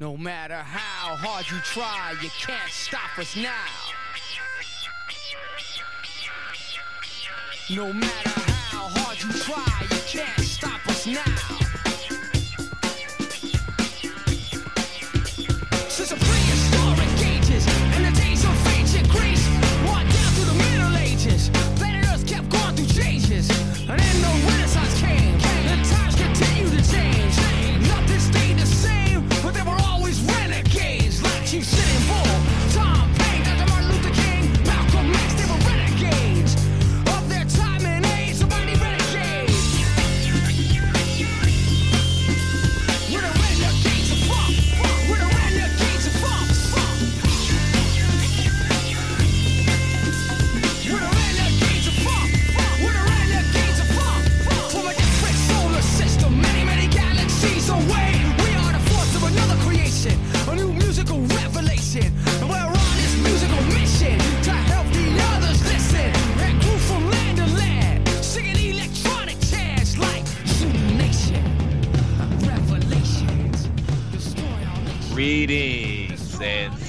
No matter how hard you try, you can't stop us now. No matter how hard you try,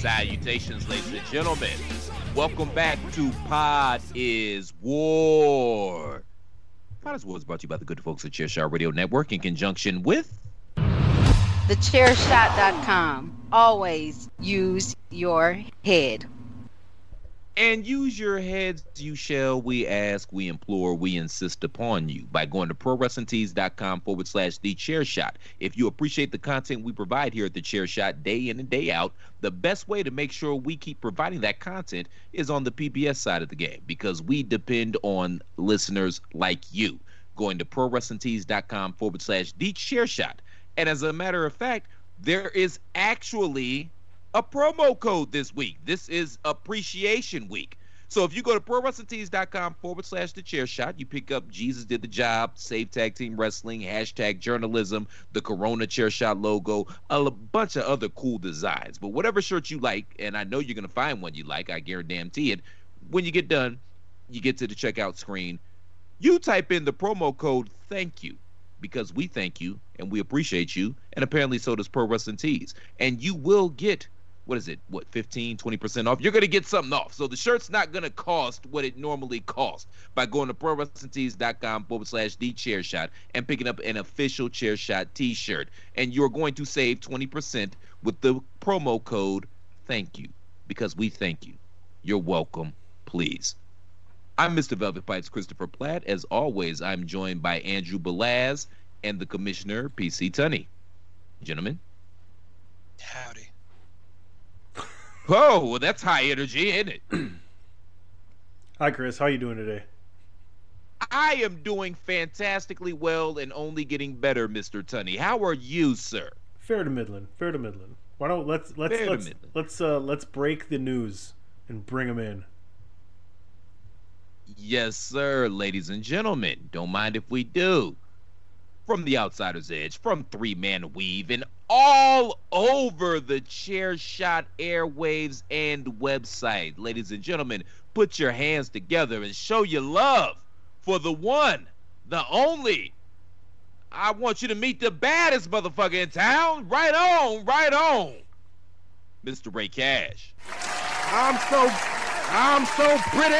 salutations, ladies and gentlemen. Welcome back to Pod is War. Pod is War is brought to you by the good folks at Chairshot Radio Network in conjunction with TheChairShot.com. Always use your head. And use your heads, you shall. We ask, we implore, we insist upon you by going to prowrestlingtees.com forward slash the chair shot. If you appreciate the content we provide here at the chair shot day in and day out, the best way to make sure we keep providing that content is on the PBS side of the game because we depend on listeners like you. Going to prowrestlingtees.com forward slash the chair shot. And as a matter of fact, there is actually a promo code this week. This is Appreciation Week. So if you go to prowrestlingtees.com forward slash the chair shot, you pick up Jesus Did the Job, Save Tag Team Wrestling, hashtag journalism, the Corona Chair Shot logo, a bunch of other cool designs. But whatever shirt you like, and I know you're going to find one you like, I guarantee it, when you get done, you get to the checkout screen, you type in the promo code thank you because we thank you and we appreciate you and apparently so does pro wrestling tees and you will get what is it what 15 20% off you're going to get something off so the shirt's not going to cost what it normally costs by going to pro wrestling tees.com forward slash the chair shot and picking up an official chair shot t-shirt and you're going to save 20% with the promo code thank you because we thank you you're welcome please I'm Mr. Velvet Pipes Christopher Platt. As always, I'm joined by Andrew Belaz and the Commissioner, PC Tunney. Gentlemen. Howdy. Oh, well, that's high energy, isn't it? Hi, Chris. How you doing today? I am doing fantastically well and only getting better, Mr. Tunney. How are you, sir? Fair to Midland. Fair to Midland. Why don't let's let's Fair let's let's uh let's break the news and bring them in. Yes, sir, ladies and gentlemen. Don't mind if we do. From the outsider's edge, from three man weave, and all over the chair shot airwaves and website. Ladies and gentlemen, put your hands together and show your love for the one, the only. I want you to meet the baddest motherfucker in town. Right on, right on. Mr. Ray Cash. I'm so, I'm so pretty.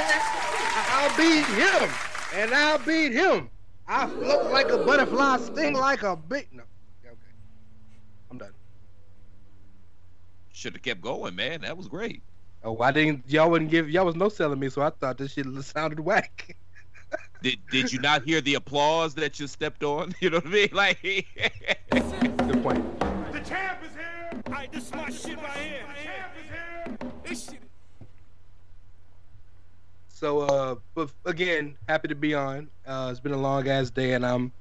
I'll beat him, and I'll beat him. I float like a butterfly, sting like a bee. No, okay, I'm done. Should have kept going, man. That was great. Oh, I didn't. Y'all wouldn't give. Y'all was no selling me, so I thought this shit sounded whack. Did did you not hear the applause that you stepped on? You know what I mean? Like Good point. The champ is here. All right, this is my shit right here. The champ is here. This shit. So, uh, but again, happy to be on. Uh, it's been a long ass day, and I'm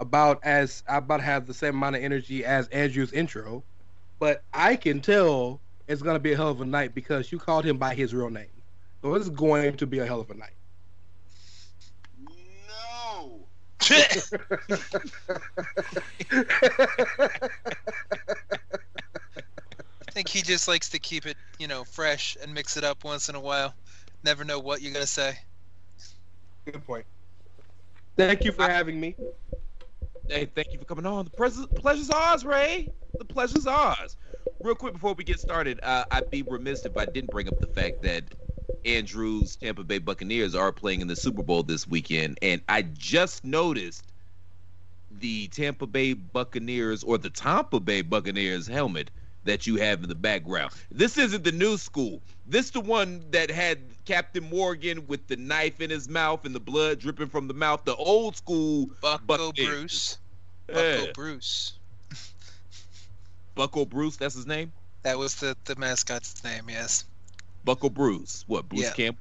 about as I about have the same amount of energy as Andrew's intro, but I can tell it's gonna be a hell of a night because you called him by his real name, so it's going to be a hell of a night. No. I think he just likes to keep it, you know, fresh and mix it up once in a while. Never know what you're gonna say. Good point. Thank you for having me. Hey, thank you for coming on. The pres- pleasure's ours, Ray. The pleasure's ours. Real quick before we get started, uh, I'd be remiss if I didn't bring up the fact that Andrew's Tampa Bay Buccaneers are playing in the Super Bowl this weekend, and I just noticed the Tampa Bay Buccaneers or the Tampa Bay Buccaneers helmet that you have in the background. This isn't the new school. This the one that had Captain Morgan with the knife in his mouth and the blood dripping from the mouth. The old school Bucco. Bruce. Bucco Yeah. Bruce. Bucco Bruce, that's his name. That was the, the mascot's name, yes. Buckle Bruce. What? Bruce Yeah. Camp?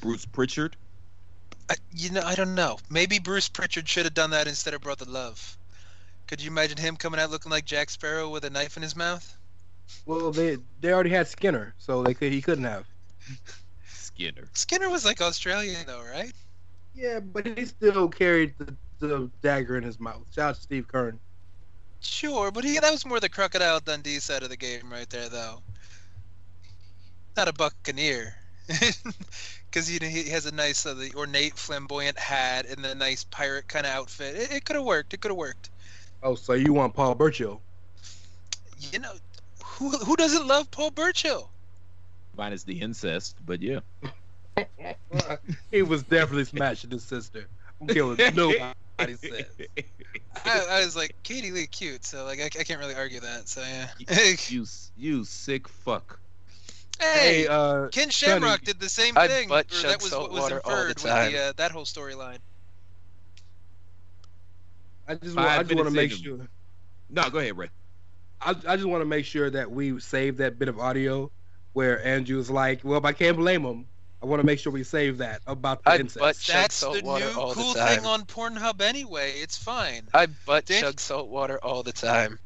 Bruce Prichard? I, you know, I don't know. Maybe Bruce Prichard should have done that instead of Brother Love. Could you imagine him coming out looking like Jack Sparrow with a knife in his mouth? Well, they they already had Skinner, so they could he couldn't have. Skinner. Skinner was like Australian though, right? Yeah, but he still carried the, the dagger in his mouth. Shout out to Steve Keirn. Sure, but he that was more the Crocodile Dundee side of the game right there, though. Not a Buccaneer, because he he has a nice, uh, the ornate, flamboyant hat and the nice pirate kind of outfit. It, it could have worked. It could have worked. Oh, so you want Paul Burchill? You know, who who doesn't love Paul Burchill? Minus the incest, but yeah. he was definitely smashing his sister. I'm killing nobody says. I, I was like Katie Lea cute, so like I, I can't really argue that. So yeah. you you sick fuck. Hey, Hey, uh, Ken Sonny, Shamrock did the same I'd thing. butt or that was what was water all the inferred with the, uh, that whole storyline. I just, Five I just want to make minutes sure. No, go ahead, Ray. I, I just want to make sure that we save that bit of audio where Andrew's like, "Well, I can't blame him." I want to make sure we save that about the I'd incest. butt chug That's salt the water new all cool the time. thing on Pornhub anyway. It's fine. I butt Dan- chug salt water all the time.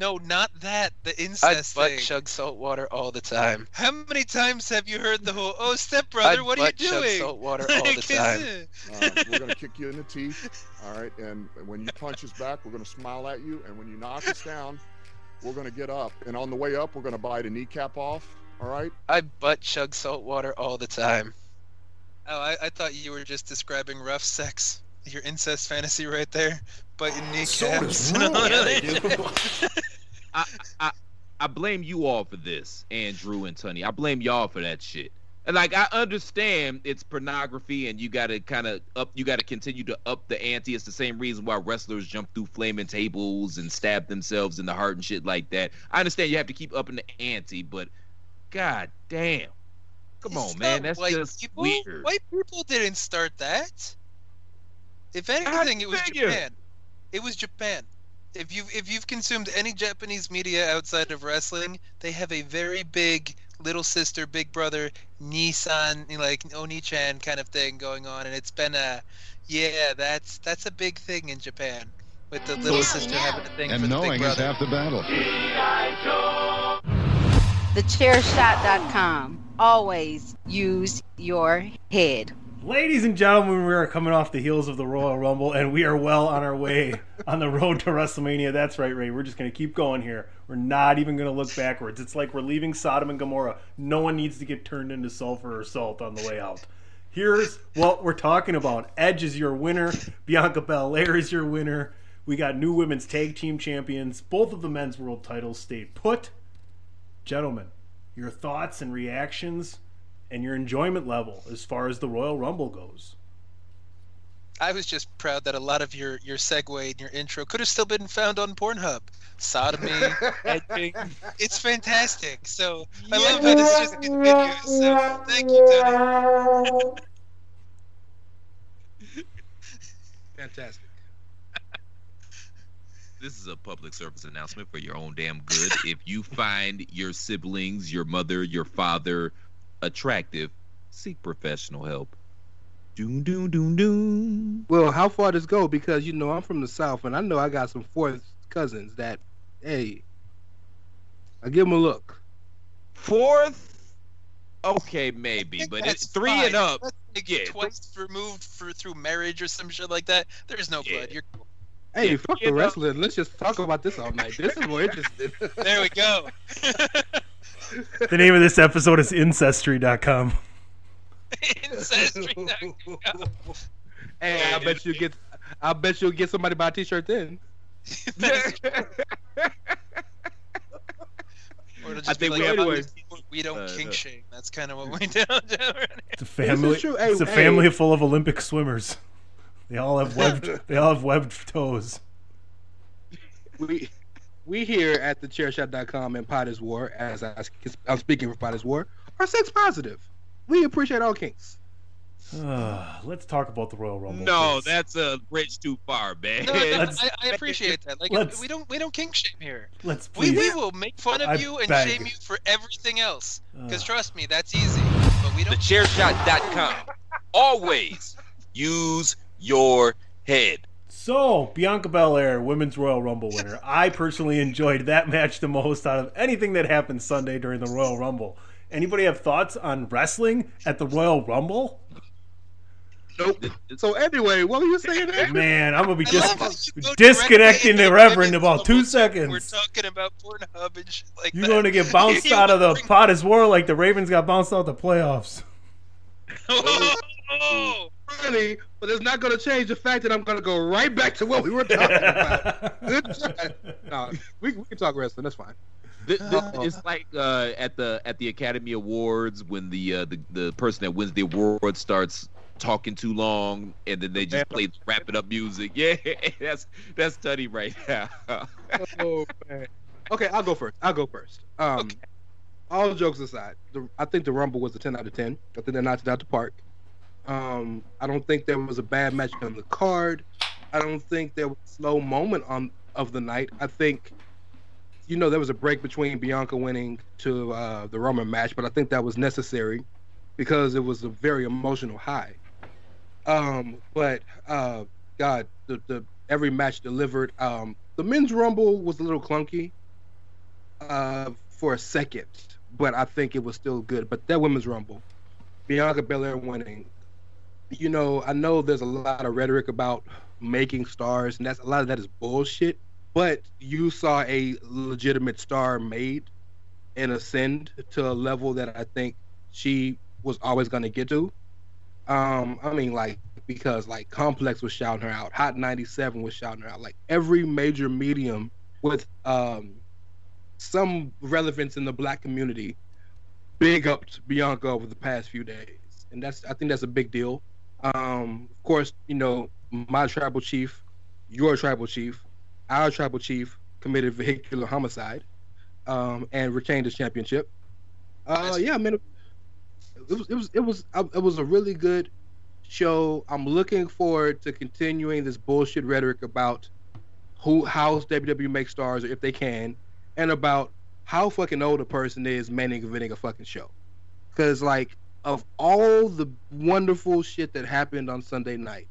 No, not that. The incest I incest butt thing. chug salt water all the time. How many times have you heard the whole "Oh, I stepbrother, what are you butt chug doing?" salt water all the time. Uh, we're gonna kick you in the teeth, all right. And when you punch us back, we're gonna smile at you. And when you knock us down, we're gonna get up. And on the way up, we're gonna bite a kneecap off. All right. I butt chug salt water all the time. Oh, I, I thought you were just describing rough sex. Your incest fantasy right there, but your kneecaps. and all that. I, I I blame you all for this, Andrew and Tony. I blame y'all for that shit. And like I understand it's pornography and you gotta kinda up you gotta continue to up the ante. It's the same reason why wrestlers jump through flaming tables and stab themselves in the heart and shit like that. I understand you have to keep upping the ante, but god damn. Come It's on, man. That's white just people. weird. White people didn't start that. If anything, it was. Japan. It was Japan. If you if you've consumed any Japanese media outside of wrestling, they have a very big little sister, big brother, Nissan, like Oni-chan kind of thing going on, and it's been a, yeah, that's that's a big thing in Japan with the little sister having a thing for And the knowing big is brother. half the battle. TheChairShot.com. Always use your head. Ladies and gentlemen, we are coming off the heels of the Royal Rumble, and we are well on our way on the road to WrestleMania. That's right, Ray. We're just going to keep going here. We're not even going to look backwards. It's like we're leaving Sodom and Gomorrah. No one needs to get turned into sulfur or salt on the way out. Here's what we're talking about Edge is your winner, Bianca Belair is your winner. We got new women's tag team champions. Both of the men's world titles stayed put. Gentlemen, your thoughts and reactions and your enjoyment level as far as the Royal Rumble goes. I was just proud that a lot of your your segue and your intro could have still been found on Pornhub. Sodomy, edging. It's fantastic. So I love that it's just good videos. So thank you, Tony. Fantastic. This is a public service announcement for your own damn good. if you find your siblings, your mother, your father attractive, seek professional help. Doom, doom, doom, doom. Well, how far does go? Because you know I'm from the south, and I know I got some fourth cousins that, hey, I give them a look. Fourth? Okay, maybe, but it's three fine. and up. That's Yeah. twice removed for through marriage or some shit like that. There's no blood. You're cool. Hey, fuck you the know- wrestling. Let's just talk about this all night. This is more interesting. There we go. The name of this episode is Ancestry.com. Ancestry.com. Hey, I bet you get. I bet you'll get somebody to buy a T-shirt then. I think like, we have anyway, we don't Uh, kink uh, shame. That's kind of what we do. It's a family. true. Hey, it's a hey. family full of Olympic swimmers. They all have webbed. they all have webbed toes. We we here at the chairshot.com and Pod is War, as I, I'm speaking for Pod is War, are sex positive. We appreciate all kinks. let's talk about the Royal Rumble. No, please. that's a bridge too far, man. No, no, I, I appreciate that. Like we don't we don't kink shame here. Let's We, please. we will make fun of I you and beg. shame you for everything else. Uh. Because Ugh. trust me, that's easy. But we don't. Thechairshot.com. Always use your head. So, Bianca Belair, Women's Royal Rumble winner. I personally enjoyed that match the most out of anything that happened Sunday during the Royal Rumble. Anybody have thoughts on wrestling at the Royal Rumble? Nope. So anyway, what were you saying there? Man, I'm gonna be I dis- love how you go disconnecting the Reverend in about two seconds. We're talking about Pornhub and shit like You're that. going to get bounced out of the Pod is War like the Ravens got bounced out of the playoffs. Oh, Funny, but it's not going to change the fact that I'm going to go right back to what we were talking about. Good. No, we, we can talk wrestling. That's fine. Th- th- it's like uh, at the at the Academy Awards when the uh, the the person that wins the award starts talking too long and then they just play wrap it up music. Yeah, that's that's Tony right now. oh man. Okay, I'll go first. I'll go first. Um, all jokes aside, the, I think the Rumble was a ten out of ten. I think they knocked it out the park. Um, I don't think there was a bad match on the card. I don't think there was a slow moment on of the night. I think, you know, there was a break between Bianca winning to uh, the Roman match, but I think that was necessary because it was a very emotional high. Um, but uh, God, the, the every match delivered. Um, the men's rumble was a little clunky uh, for a second, but I think it was still good. But that women's rumble, Bianca Belair winning. You know, I know there's a lot of rhetoric about making stars, and that's a lot of that is bullshit. But you saw a legitimate star made and ascend to a level that I think she was always going to get to. Um, I mean, like because like Complex was shouting her out, Hot 97 was shouting her out, like every major medium with um some relevance in the black community, big up Bianca over the past few days, and that's I think that's a big deal. Um, of course, you know my tribal chief, your tribal chief, our tribal chief committed vehicular homicide, um, and retained his championship. Uh, yeah, man, it was it was it was uh, it was a really good show. I'm looking forward to continuing this bullshit rhetoric about who how WWE makes stars or if they can, and about how fucking old a person is main eventing a fucking show. Because like of all the wonderful shit that happened on Sunday night,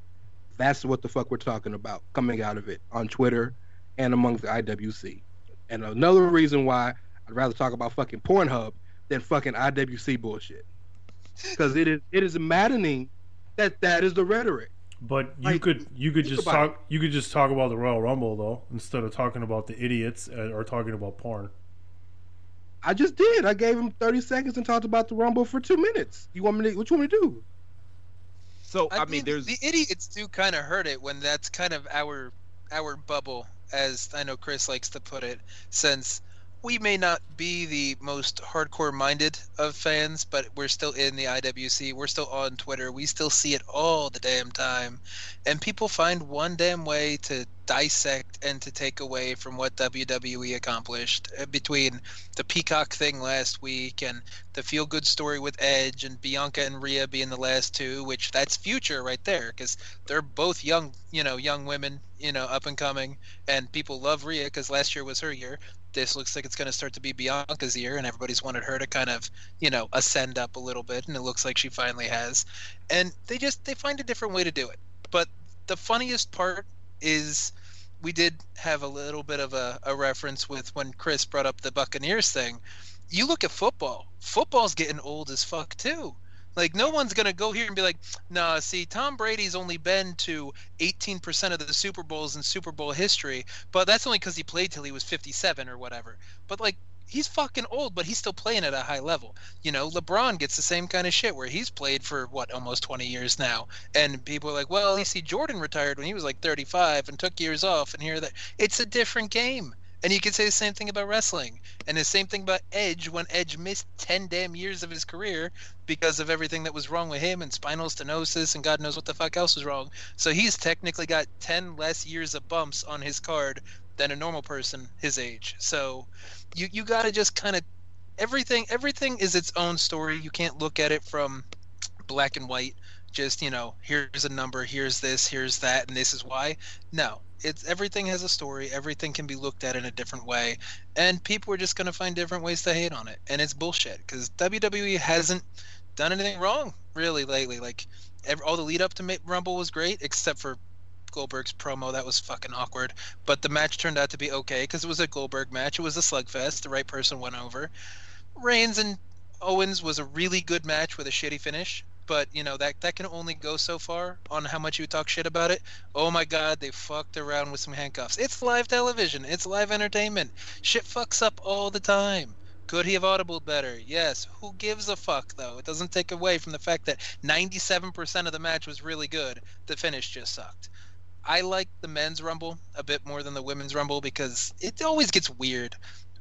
that's what the fuck we're talking about coming out of it on Twitter and among the IWC. And another reason why I'd rather talk about fucking Pornhub than fucking IWC bullshit. Because it is it is maddening that that is the rhetoric. But you Like, could you could just talk you could just talk about the Royal Rumble though instead of talking about the idiots uh, or talking about porn. I just did. I gave him 30 seconds and talked about the Rumble for two minutes. You want me to, what you want me to do? So I, mean, there's the idiots do kind of hurt it when that's kind of our our bubble, as I know Chris likes to put it, since we may not be the most hardcore minded of fans, but we're still in the IWC. We're still on Twitter. We still see it all the damn time. And people find one damn way to dissect and to take away from what WWE accomplished uh, between the Peacock thing last week and the feel good story with Edge and Bianca and Rhea being the last two, which that's future right there because they're both young, you know, young women, you know, up and coming, and people love Rhea because last year was her year this looks like it's going to start to be Bianca's year, and everybody's wanted her to kind of, you know, ascend up a little bit, and it looks like she finally has. And they just they find a different way to do it. But the funniest part is we did have a little bit of a, a reference with when Chris brought up the Buccaneers thing. You look at football. Football's getting old as fuck too. Like no one's gonna go here and be like, nah. See, Tom Brady's only been to 18% of the Super Bowls in Super Bowl history, but that's only because he played till he was 57 or whatever. But like, he's fucking old, but he's still playing at a high level. You know, LeBron gets the same kind of shit where he's played for what almost 20 years now, and people are like, well, you see, Jordan retired when he was like 35 and took years off, and here that it's a different game. And you could say the same thing about wrestling. And the same thing about Edge when Edge missed 10 damn years of his career because of everything that was wrong with him and spinal stenosis and God knows what the fuck else was wrong. So he's technically got 10 less years of bumps on his card than a normal person his age. So you you got to just kind of everything everything is its own story. You can't look at it from black and white just, you know, here's a number, here's this, here's that and this is why. No, it's everything has a story everything can be looked at in a different way and people are just going to find different ways to hate on it and it's bullshit because wwe hasn't done anything wrong really lately like every, all the lead up to rumble was great except for goldberg's promo that was fucking awkward but the match turned out to be okay because it was a goldberg match it was a slugfest the right person went over reigns and owens was a really good match with a shitty finish but you know that that can only go so far on how much you talk shit about it. Oh my god, they fucked around with some handcuffs. It's live television. It's live entertainment. Shit fucks up all the time. Could he have audibled better? Yes. Who gives a fuck though? It doesn't take away from the fact that 97% of the match was really good. The finish just sucked. I like the men's rumble a bit more than the women's rumble because it always gets weird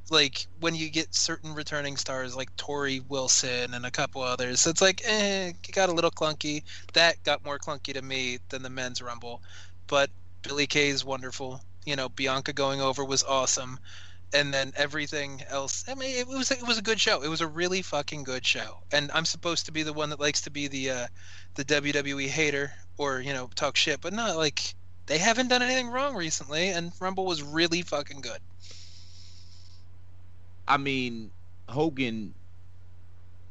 like when you get certain returning stars like Torrie Wilson and a couple others, it's like eh, it got a little clunky. That got more clunky to me than the men's rumble, but Billie Kay is wonderful. You know, Bianca going over was awesome, and then everything else. I mean, it was it was a good show. It was a really fucking good show, and I'm supposed to be the one that likes to be the uh, the WWE hater or you know talk shit, but not like they haven't done anything wrong recently, and Rumble was really fucking good. I mean, Hogan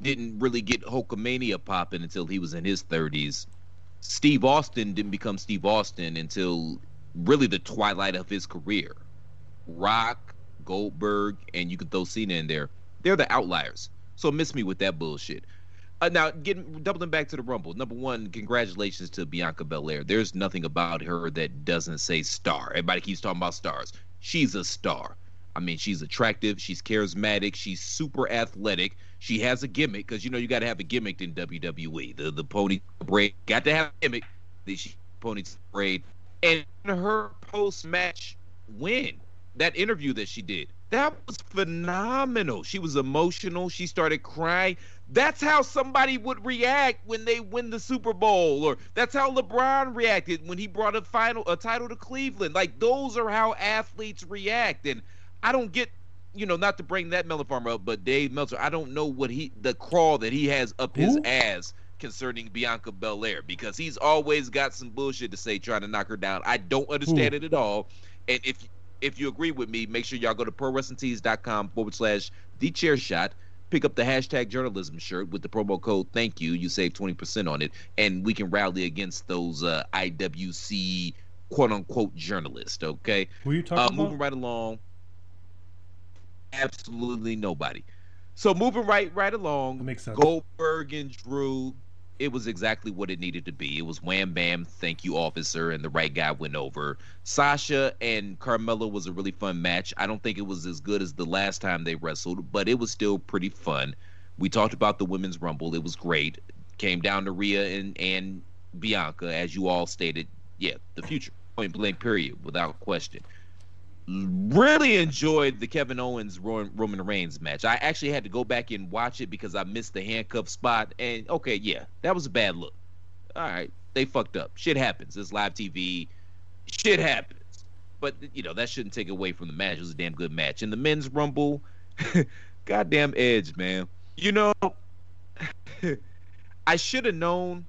didn't really get Hulkamania popping until he was in his 30s. Steve Austin didn't become Steve Austin until really the twilight of his career. Rock, Goldberg, and you could throw Cena in there. They're the outliers. So miss me with that bullshit. Uh, now, getting doubling back to the Rumble. Number one, congratulations to Bianca Belair. There's nothing about her that doesn't say star. Everybody keeps talking about stars. She's a star. I mean, she's attractive, she's charismatic, she's super athletic. She has a gimmick because you know you got to have a gimmick in WWE. The the pony braid got to have a gimmick. The she pony braid and her post match win that interview that she did that was phenomenal. She was emotional. She started crying. That's how somebody would react when they win the Super Bowl, or that's how LeBron reacted when he brought a final a title to Cleveland. Like those are how athletes react, and I don't get, you know, not to bring that Melon Farmer up, but Dave Meltzer, I don't know what he the crawl that he has up his ass concerning Bianca Belair because he's always got some bullshit to say trying to knock her down. I don't understand it at all. And if if you agree with me, make sure y'all go to prowrestlingtees.com forward slash the chair shot. Pick up the hashtag journalism shirt with the promo code thank you. You save 20% on it. And we can rally against those uh, IWC quote unquote journalists. Okay. Who you Uh, talking moving right along. Absolutely nobody. So moving right right along. makes sense. Goldberg and Drew. It was exactly what it needed to be. It was wham bam, thank you, officer, and the right guy went over. Sasha and Carmella was a really fun match. I don't think it was as good as the last time they wrestled, but it was still pretty fun. We talked about the women's rumble. It was great. Came down to Rhea and and Bianca, as you all stated. Yeah, the future. Point blank, period, without question really enjoyed the Kevin Owens Roman Reigns match. I actually had to go back and watch it because I missed the handcuff spot. And okay, yeah, that was a bad look. All right, they fucked up. Shit happens. It's live TV. Shit happens. But you know that shouldn't take away from the match. It was a damn good match. In the men's rumble, goddamn Edge, man. You know, I should have known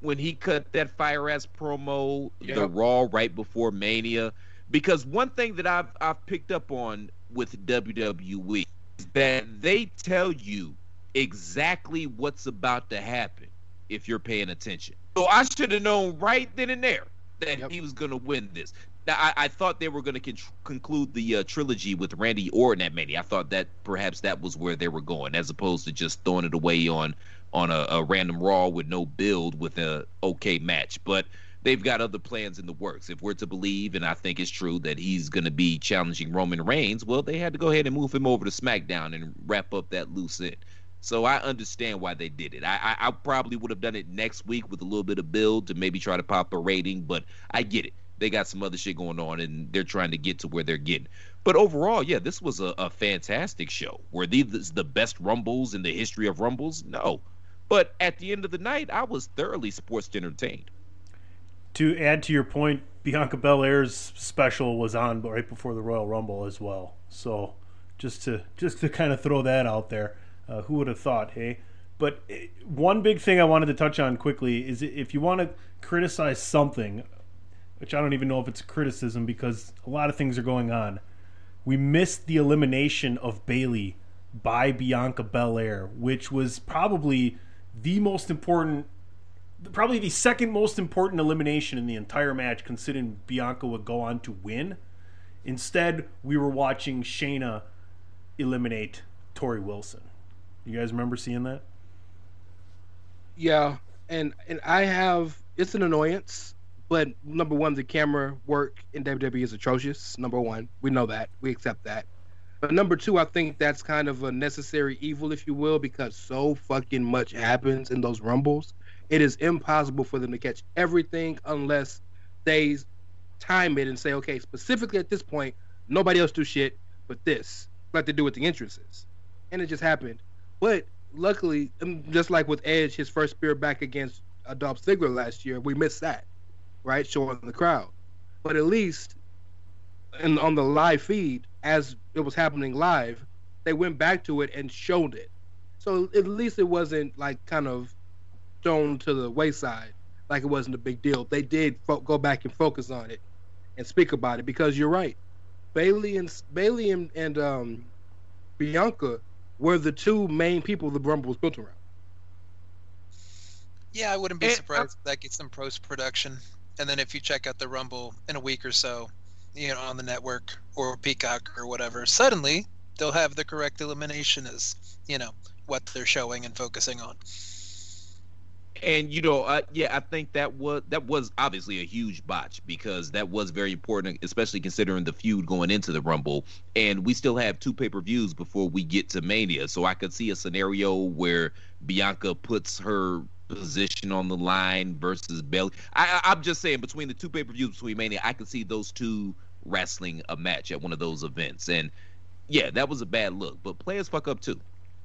when he cut that fire ass promo, the Raw right before Mania, because one thing that I've I've picked up on with WWE is that they tell you exactly what's about to happen if you're paying attention. So I should have known right then and there that he was going to win this. Now I, I thought they were going to con- conclude the uh, trilogy with Randy Orton at Mania. I thought that perhaps that was where they were going, as opposed to just throwing it away on on a, a random Raw with no build with a okay match. But they've got other plans in the works. If we're to believe, and I think it's true that he's going to be challenging Roman Reigns, well, they had to go ahead and move him over to SmackDown and wrap up that loose end. So I understand why they did it. I, I, I probably would have done it next week with a little bit of build to maybe try to pop a rating, but I get it. They got some other shit going on, and they're trying to get to where they're getting. But overall, yeah, this was a, a fantastic show. Were these the best Rumbles in the history of Rumbles? No. But at the end of the night, I was thoroughly sports entertained. To add to your point, Bianca Belair's special was on right before the Royal Rumble as well. So just to just to kind of throw that out there, uh, who would have thought? Hey, but eh, one big thing I wanted to touch on quickly is if you want to criticize something, which I don't even know if it's a criticism because a lot of things are going on. We missed the elimination of Bayley by Bianca Belair, which was probably the most important probably the second most important elimination in the entire match, considering Bianca would go on to win. Instead, we were watching Shayna eliminate Torrie Wilson. You guys remember seeing that? Yeah, and and I have it's an annoyance, but number one, the camera work in WWE is atrocious. Number one, we know that we accept that. But number two, I think that's kind of a necessary evil, if you will, because so fucking much happens in those rumbles. It is impossible for them to catch everything unless they time it and say, okay, specifically at this point, nobody else do shit but this, like they do with the entrances. And it just happened. But luckily, um, just like with Edge, his first spear back against Dolph Ziggler last year, we missed that, right? Showing the crowd. But at least in, on the live feed, as it was happening live, they went back to it and showed it. So at least it wasn't like kind of thrown to the wayside, like it wasn't a big deal. They did fo- go back and focus on it and speak about it because you're right. Bayley and Bayley and, and um, Bianca were the two main people the Rumble was built around. Yeah, I wouldn't be And- surprised if that gets some post production. And then if you check out the Rumble in a week or so, you know, on the network or Peacock or whatever, suddenly they'll have the correct elimination as, you know, what they're showing and focusing on. And you know, uh, yeah, I think that was that was obviously a huge botch because that was very important, especially considering the feud going into the Rumble. And we still have two pay per views before we get to Mania, so I could see a scenario where Bianca puts her position on the line versus Bayley. I, I'm just saying, between the two pay per views between Mania, I could see those two wrestling a match at one of those events. And yeah, that was a bad look, but players fuck up too.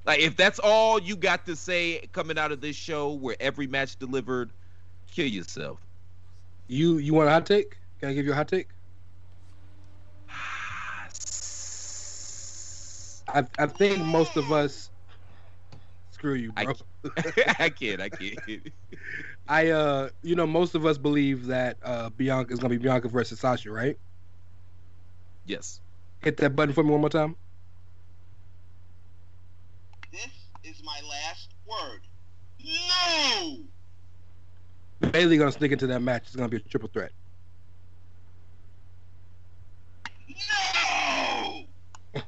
Like if that's all you got to say coming out of this show, where every match delivered, kill yourself. You you want a hot take? Can I give you a hot take? I I think most of us. Screw you, bro. I can't. I can't. I uh, you know, most of us believe that uh, Bianca is gonna be Bianca versus Sasha, right? Yes. Hit that button for me one more time. This is my last word. No! Bayley gonna sneak into that match. It's gonna be a triple threat. No.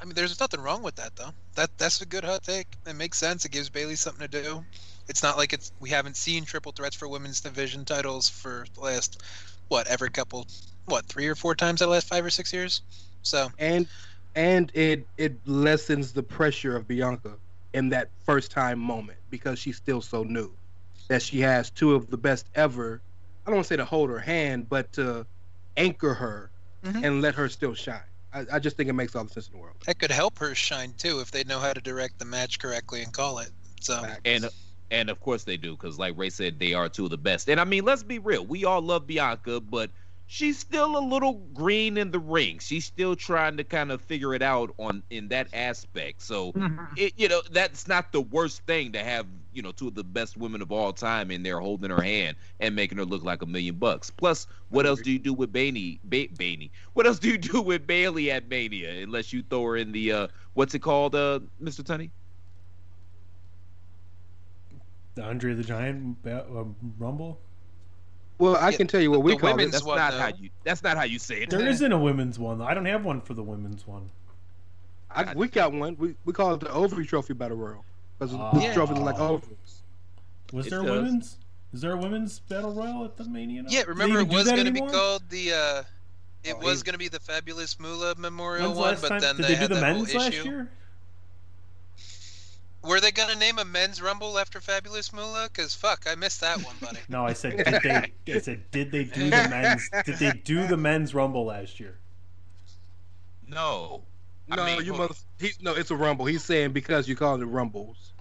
I mean, there's nothing wrong with that though. That that's a good hot take. It makes sense. It gives Bayley something to do. It's not like it's we haven't seen triple threats for women's division titles for the last what every couple what three or four times in the last five or six years. So and and it it lessens the pressure of Bianca in that first time moment because she's still so new that she has two of the best ever. I don't want to say to hold her hand, but to anchor her mm-hmm. and let her still shine. I, I just think it makes all the sense in the world. that could help her shine too if they know how to direct the match correctly and call it. So and and of course they do because like ray said they are two of the best and i mean let's be real we all love bianca but she's still a little green in the ring she's still trying to kind of figure it out on in that aspect so it, you know that's not the worst thing to have you know two of the best women of all time in there holding her hand and making her look like a million bucks plus what else do you do with Bainey, ba- Bainey? what else do you do with bayley at mania unless you throw her in the uh what's it called uh mr Tunney? The Andre the Giant uh, Rumble. Well, I can tell you what we the call it. women's that's one, not though. how you that's not how you say it There isn't a women's one. I don't have one for the women's one. I, we got one. We, we call it the Ovary Trophy Battle Royal because Ah. the trophies are like ovaries. Was It there a does. women's? Is there a women's battle royal at the Mania? now? yeah, Do they remember it was going to be called the. uh It Oh, was he's- going to be the Fabulous Moolah Memorial When's one, last but time? then Did they, they do had the that whole men's last issue. year? Were they going to name a men's Rumble after Fabulous Moolah? Because fuck, I missed that one, buddy. No, I said did they? I said did they do the men's? Did they do the men's rumble last year? no I No, mean, you well- must. He, no, it's a rumble. He's saying because you call it rumbles,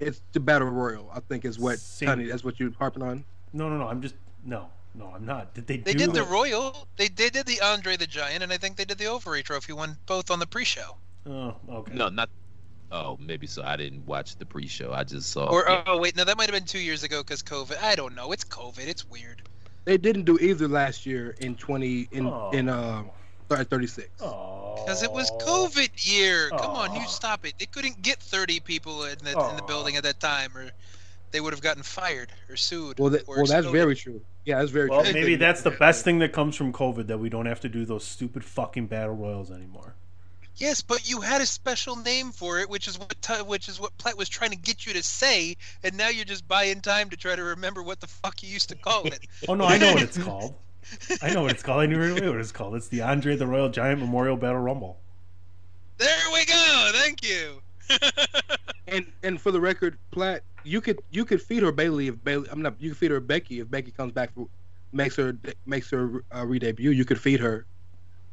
it's the battle royal. I think is what Same- Tony. That's what you're harping on. No, no, no. I'm just no, no. I'm not. Did they? They do did the the Royal. They, they did the Andre the Giant, and I think they did the Ovary Trophy one, both on the pre-show. Oh, okay. No, not. Oh, maybe so. I didn't watch the pre-show. I just saw. Or yeah. oh wait, no, that might have been two years ago because COVID. I don't know. It's COVID. It's weird. They didn't do either last year in twenty in Oh. in uh thirty six. Because it was COVID year. Come on, you stop it. They couldn't get 30 people in the, in the building at that time, or they would have gotten fired or sued. Well, that, or well, that's very true. Yeah, that's very Well, true. maybe that's the best thing that comes from COVID that we don't have to do those stupid fucking battle royals anymore. Yes, but you had a special name for it, which is what ti- which is what Platt was trying to get you to say, and now you're just buying time to try to remember what the fuck you used to call it. Oh no, I know what it's called. I know what it's called. I knew right away what it's called. It's the Andre the Royal Giant Memorial Battle Rumble. There we go. Thank you. And and for the record, Platt, you could you could feed her Bayley if Bayley. I'm not. You could feed her Becky if Becky comes back, for, makes her makes her uh, re-debut. You could feed her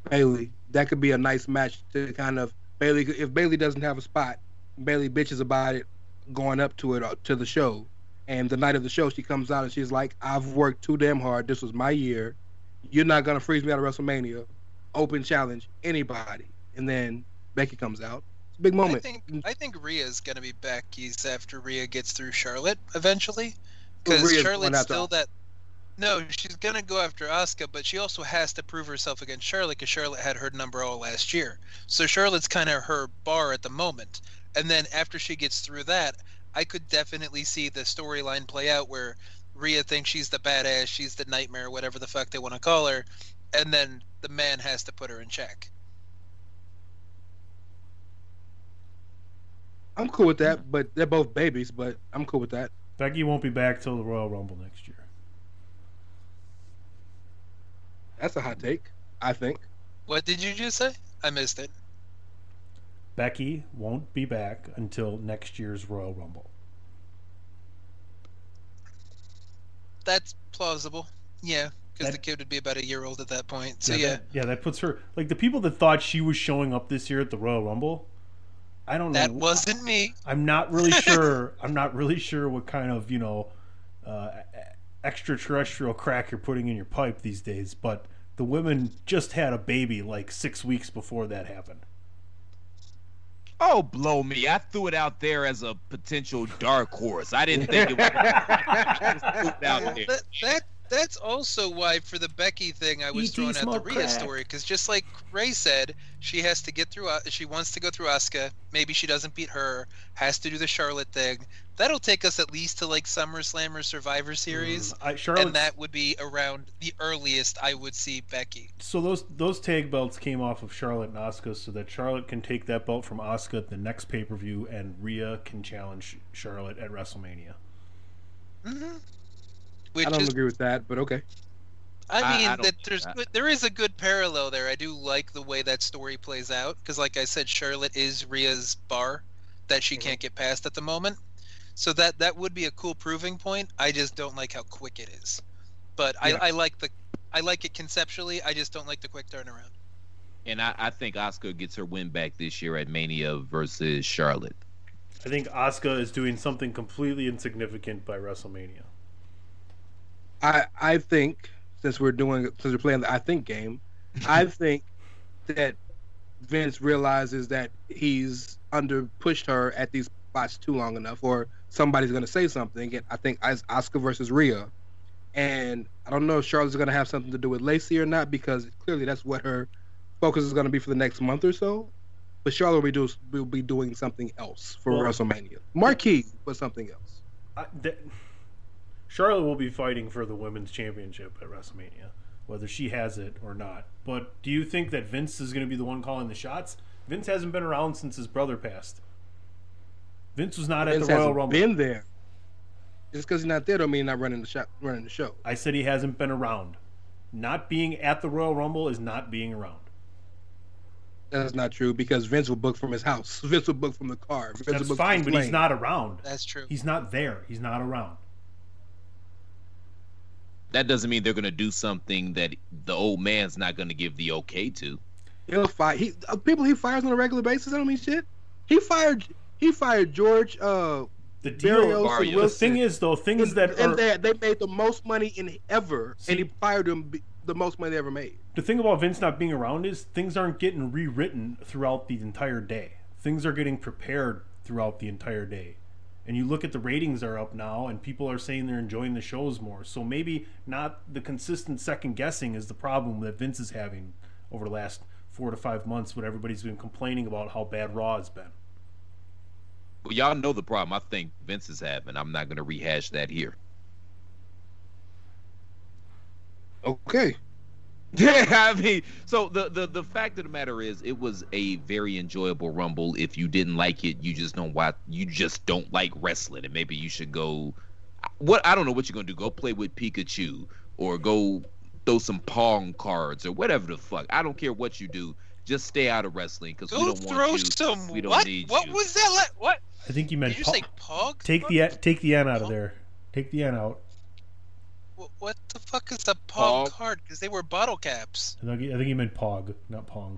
Bayley. That could be a nice match to kind of Bayley. If Bayley doesn't have a spot, Bayley bitches about it going up to it uh, to the show, and the night of the show she comes out and she's like, "I've worked too damn hard. This was my year. You're not gonna freeze me out of WrestleMania. Open challenge anybody." And then Becky comes out. It's a big moment. I think I think Rhea's gonna be Becky's after Rhea gets through Charlotte eventually, because Charlotte's still that. No, she's gonna go after Asuka, but she also has to prove herself against Charlotte because Charlotte had her number all last year. So Charlotte's kind of her bar at the moment, and then after she gets through that, I could definitely see the storyline play out where Rhea thinks she's the badass, she's the nightmare, whatever the fuck they want to call her, and then the man has to put her in check. I'm cool with that, but they're both babies. But I'm cool with that. Becky won't be back till the Royal Rumble next year. That's a hot take. I think. What did you just say? I missed it. Becky won't be back until next year's Royal Rumble. That's plausible. Yeah, because the kid would be about a year old at that point. So yeah, yeah, that, yeah, that puts her like the people that thought she was showing up this year at the Royal Rumble. I don't know. that wasn't me. I'm not really sure. I'm not really sure what kind of you know uh, extraterrestrial crack you're putting in your pipe these days. But the women just had a baby like six weeks before that happened. Oh, blow me! I threw it out there as a potential dark horse. I didn't think it was. I just threw it out there. That, that That's also why for the Becky thing, I was throwing out the Rhea crack. story because just like Ray said, she has to get through. uh, She wants to go through Asuka. Maybe she doesn't beat her. Has to do the Charlotte thing. That'll take us at least to like SummerSlam or Survivor Series, I, Charlotte's, and that would be around the earliest I would see Becky. so those those tag belts came off of Charlotte and Asuka, so that Charlotte can take that belt from Asuka at the next pay per view, and Rhea can challenge Charlotte at WrestleMania. Mm-hmm. I don't is agree with that, but okay. I I- mean I don't that there's that- good, there is a good parallel there. I do like the way that story plays out because, like I said, Charlotte is Rhea's bar that she mm-hmm. can't get past at the moment. So that that would be a cool proving point. I just don't like how quick it is. But Yeah. I, I like the I like it conceptually. I just don't like the quick turnaround. And I, I think Asuka gets her win back this year at Mania versus Charlotte. I think Asuka is doing something completely insignificant by WrestleMania. I I think since we're doing since we're playing the I think game, I think that Vince realizes that he's under pushed her at these spots too long enough, or somebody's going to say something. And I think as Asuka versus Rhea, and I don't know if Charlotte's going to have something to do with Lacey or not because clearly that's what her focus is going to be for the next month or so. But Charlotte will be, do, will be doing something else for Well- WrestleMania. Marquee, but something else. I, that, Charlotte will be fighting for the women's championship at WrestleMania, whether she has it or not. But do you think that Vince is going to be the one calling the shots? Vince hasn't been around since his brother passed. Vince was not at the Royal hasn't Rumble. been there. Just because he's not there, don't mean he's not running the shop, running the show. I said he hasn't been around. Not being at the Royal Rumble is not being around. That's not true because Vince will book from his house. Vince will book from the car. Vince That's fine, his but he's not around. That's true. He's not there. He's not around. That doesn't mean they're going to do something that the old man's not going to give the okay to. He'll fire. He uh, people he fires on a regular basis. I don't mean shit. He fired. He fired George. Uh, The deal. The thing is, though, things and, that and are they, they made the most money in ever, See- and he fired him the most money they ever made. the thing about Vince not being around is things aren't getting rewritten throughout the entire day. Things are getting prepared throughout the entire day. And you look at the ratings are up now and people are saying they're enjoying the shows more. So maybe not the consistent second guessing is the problem that Vince is having over the last 4 to 5 months when everybody's been complaining about how bad Raw has been. Well, y'all know the problem I think Vince is having. I'm not going to rehash that here. Okay. Yeah, I mean, so the, the the fact of the matter is, it was a very enjoyable rumble. If you didn't like it, you just don't watch. You just don't like wrestling, and maybe you should go. What I don't know what you're gonna do. Go play with Pikachu, or go throw some Pong cards, or whatever the fuck. I don't care what you do. Just stay out of wrestling because we don't throw want you. some. we don't what? need what you. was that? Like, what? I think you meant Did you po- say pog? take the take the N out of there. Take the N out. What, what the fuck is a pog, Pog? card? Because they were bottle caps. I think I you meant Pog, not Pong.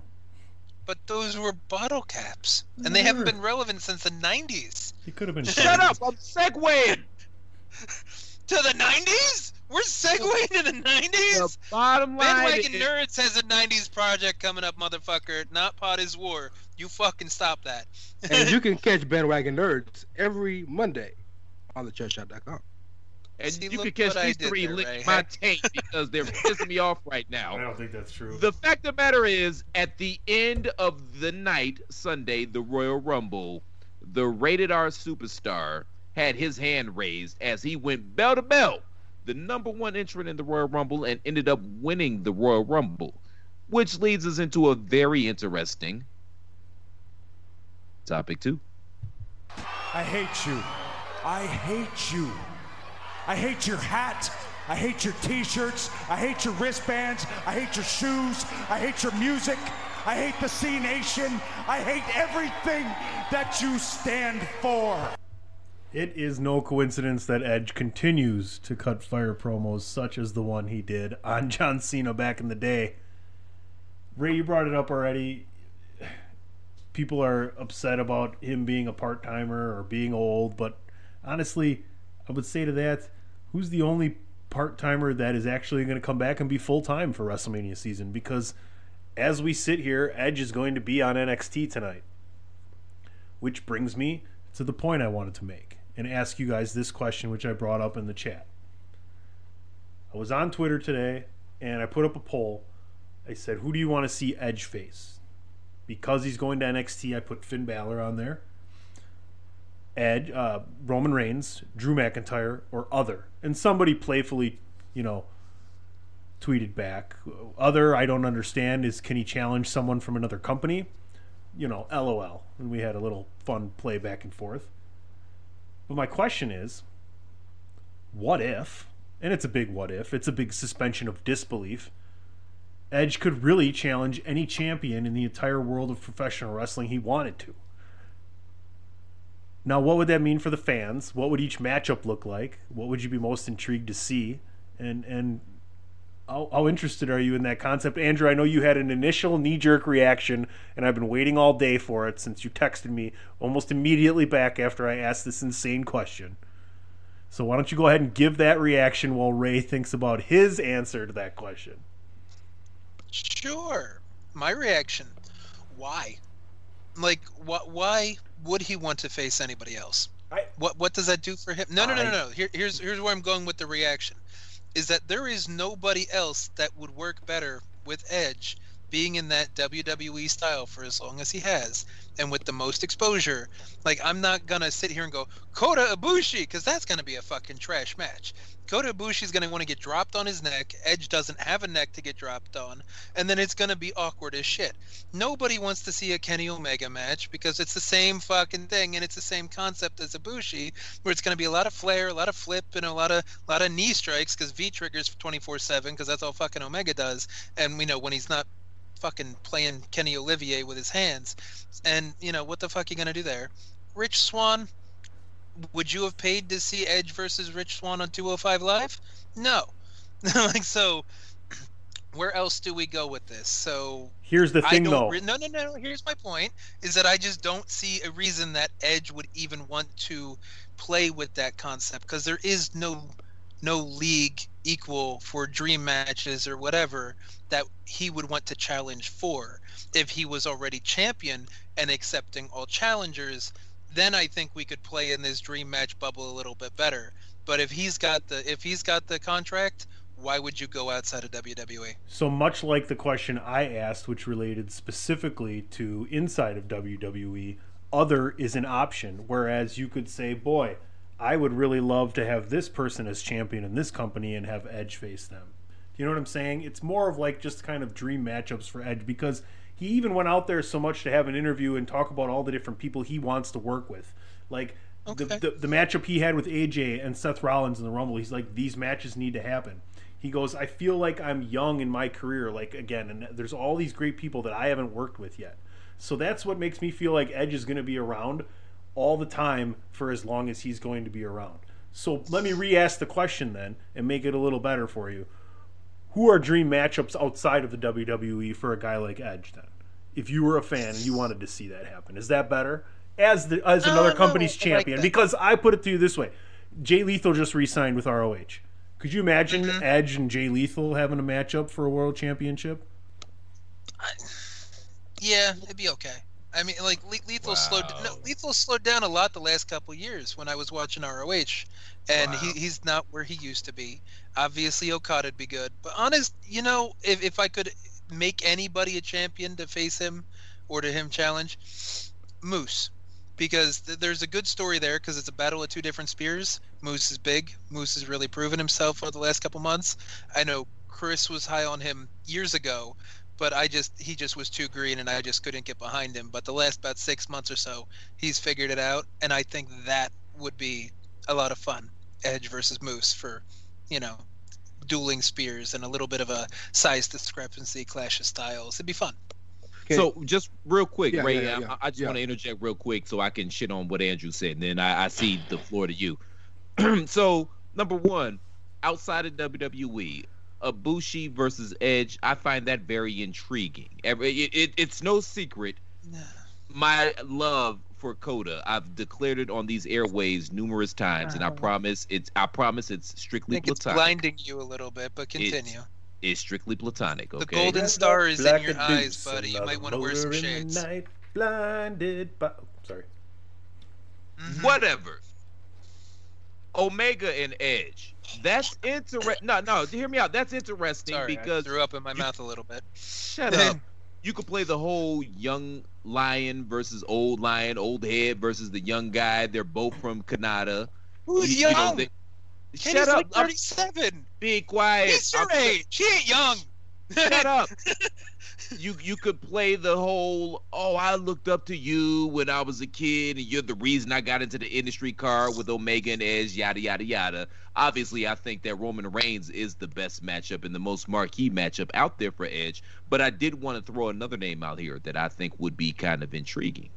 But those were bottle caps, and they haven't been relevant since the '90s. He could have been. Shut up! I'm segueing. To the '90s? We're segueing to the The '90s. bottom line Bandwagon is- Nerds has a '90s project coming up, motherfucker. Not Pod is War. You fucking stop that. and you can catch Bandwagon Nerds every Monday on thechairshot.com. And See, you look can catch these three there, lick Ray. my tape because they're pissing me off right now. I don't think that's true. The fact of the matter is, at the end of the night, Sunday, the Royal Rumble, the rated R superstar had his hand raised as he went bell to bell, the number one entrant in the Royal Rumble, and ended up winning the Royal Rumble, which leads us into a very interesting topic too. I hate you. I hate you. I hate your hat. I hate your t-shirts. I hate your wristbands. I hate your shoes. I hate your music. I hate the C Nation. I hate everything that you stand for. It is no coincidence that Edge continues to cut fire promos such as the one he did on John Cena back in the day. Ray, you brought it up already. People are upset about him being a part timer or being old, but honestly, I would say to that, who's the only part timer that is actually going to come back and be full time for WrestleMania season? Because as we sit here, Edge is going to be on NXT tonight. Which brings me to the point I wanted to make and ask you guys this question, which I brought up in the chat. I was on Twitter today and I put up a poll. I said, "Who do you want to see Edge face?" Because he's going to NXT, I put Finn Balor on there. Edge, uh, Roman Reigns, Drew McIntyre, or other. And somebody playfully, you know, tweeted back. Other, I don't understand, is can he challenge someone from another company? You know, LOL. And we had a little fun play back and forth. But my question is what if, and it's a big what if, it's a big suspension of disbelief, Edge could really challenge any champion in the entire world of professional wrestling he wanted to? Now, what would that mean for the fans? What would each matchup look like? What would you be most intrigued to see? And and how, how interested are you in that concept, Andrew? I know you had an initial knee jerk reaction, and I've been waiting all day for it since you texted me almost immediately back after I asked this insane question. So why don't you go ahead and give that reaction while Ray thinks about his answer to that question? Sure. My reaction. Why? Like, what? Why would he want to face anybody else? I, what What does that do for him? No, no, no, no, no. Here, here's here's where I'm going with the reaction. Is that there is nobody else that would work better with Edge being in that WWE style for as long as he has, and with the most exposure. Like, I'm not gonna sit here and go Kota Ibushi because that's gonna be a fucking trash match. Kota Ibushi's gonna want to get dropped on his neck. Edge doesn't have a neck to get dropped on, and then it's gonna be awkward as shit. Nobody wants to see a Kenny Omega match because it's the same fucking thing and it's the same concept as Ibushi, where it's gonna be a lot of flair, a lot of flip, and a lot of lot of knee strikes because V triggers 24/7 because that's all fucking Omega does. And we know when he's not fucking playing Kenny Olivier with his hands, and you know what the fuck are you gonna do there? Rich Swann, would you have paid to see Edge versus Rich Swann on 205 Live? No. like so where else do we go with this? So Here's the thing, though. re- no, no, no. Here's my point: is that I just don't see a reason that Edge would even want to play with that concept because there is no no league equal for dream matches or whatever that he would want to challenge for. If he was already champion and accepting all challengers, then I think we could play in this dream match bubble a little bit better. But if he's got the if he's got the contract, why would you go outside of? WWE? So much like the question I asked, which related specifically to inside of WWE, other is an option. Whereas you could say, boy, I would really love to have this person as champion in this company and have Edge face them. Do you know what I'm saying? It's more of like just kind of dream matchups for Edge because he even went out there so much to have an interview and talk about all the different people he wants to work with. Like the, the, the matchup he had with AJ and Seth Rollins in the Rumble, he's like, these matches need to happen. He goes, I feel like I'm young in my career, like again, and there's all these great people that I haven't worked with yet. So that's what makes me feel like Edge is going to be around all the time for as long as he's going to be around. So let me re ask the question then and make it a little better for you. Who are dream matchups outside of the WWE for a guy like Edge then? If you were a fan and you wanted to see that happen, is that better? As the as No, another no, company's I like champion, that. because I put it to you this way: Jay Lethal just re-signed with ROH. Could you imagine Mm-hmm. Edge and Jay Lethal having a matchup for a world championship? Yeah, it'd be okay. I mean, like Le- Lethal slowed no, Lethal slowed down a lot the last couple years when I was watching ROH, and he, he's not where he used to be. Obviously, Okada'd be good, but honest, you know, if if I could make anybody a champion to face him or to him challenge, Moose, because th- there's a good story there because it's a battle of two different spears. Moose is big. Moose has really proven himself over the last couple months. I know Chris was high on him years ago, but I just he just was too green and I just couldn't get behind him. But the last about six months or so, he's figured it out, and I think that would be a lot of fun. Edge versus Moose for, you know, dueling spears and a little bit of a size discrepancy, clash of styles. It'd be fun. So just real quick, Yeah, Ray, yeah, I- yeah, I, just yeah. want to interject real quick so I can shit on what Andrew said, and then I, I see the floor to you. so number one, outside of WWE, Ibushi versus Edge, I find that very intriguing. It, it, it's no secret my love for Kota. I've declared it on these airways numerous times, and I promise it's I promise it's strictly I strictly think it's blinding you a little bit, but continue. It's strictly platonic. Okay. The golden star is in your a eyes, buddy. You might want to wear some motor in the shades. night, blinded by. Sorry. Mm-hmm. Whatever. Omega and Edge. That's interesting. No, no, hear me out. That's interesting Sorry, because I threw up in my mouth a little bit. Shut up. You could play the whole young lion versus old lion, old head versus the young guy. They're both from Canada. Who's You- you know, young? they- Shut up. like I'm- 37. Be quiet. He's your I'm- age. He ain't young. Shut up. you you could play the whole oh I looked up to you when I was a kid and you're the reason I got into the industry car with Omega and Edge yada yada yada. Obviously, I think that Roman Reigns is the best matchup and the most marquee matchup out there for Edge. But I did want to throw another name out here that I think would be kind of intriguing.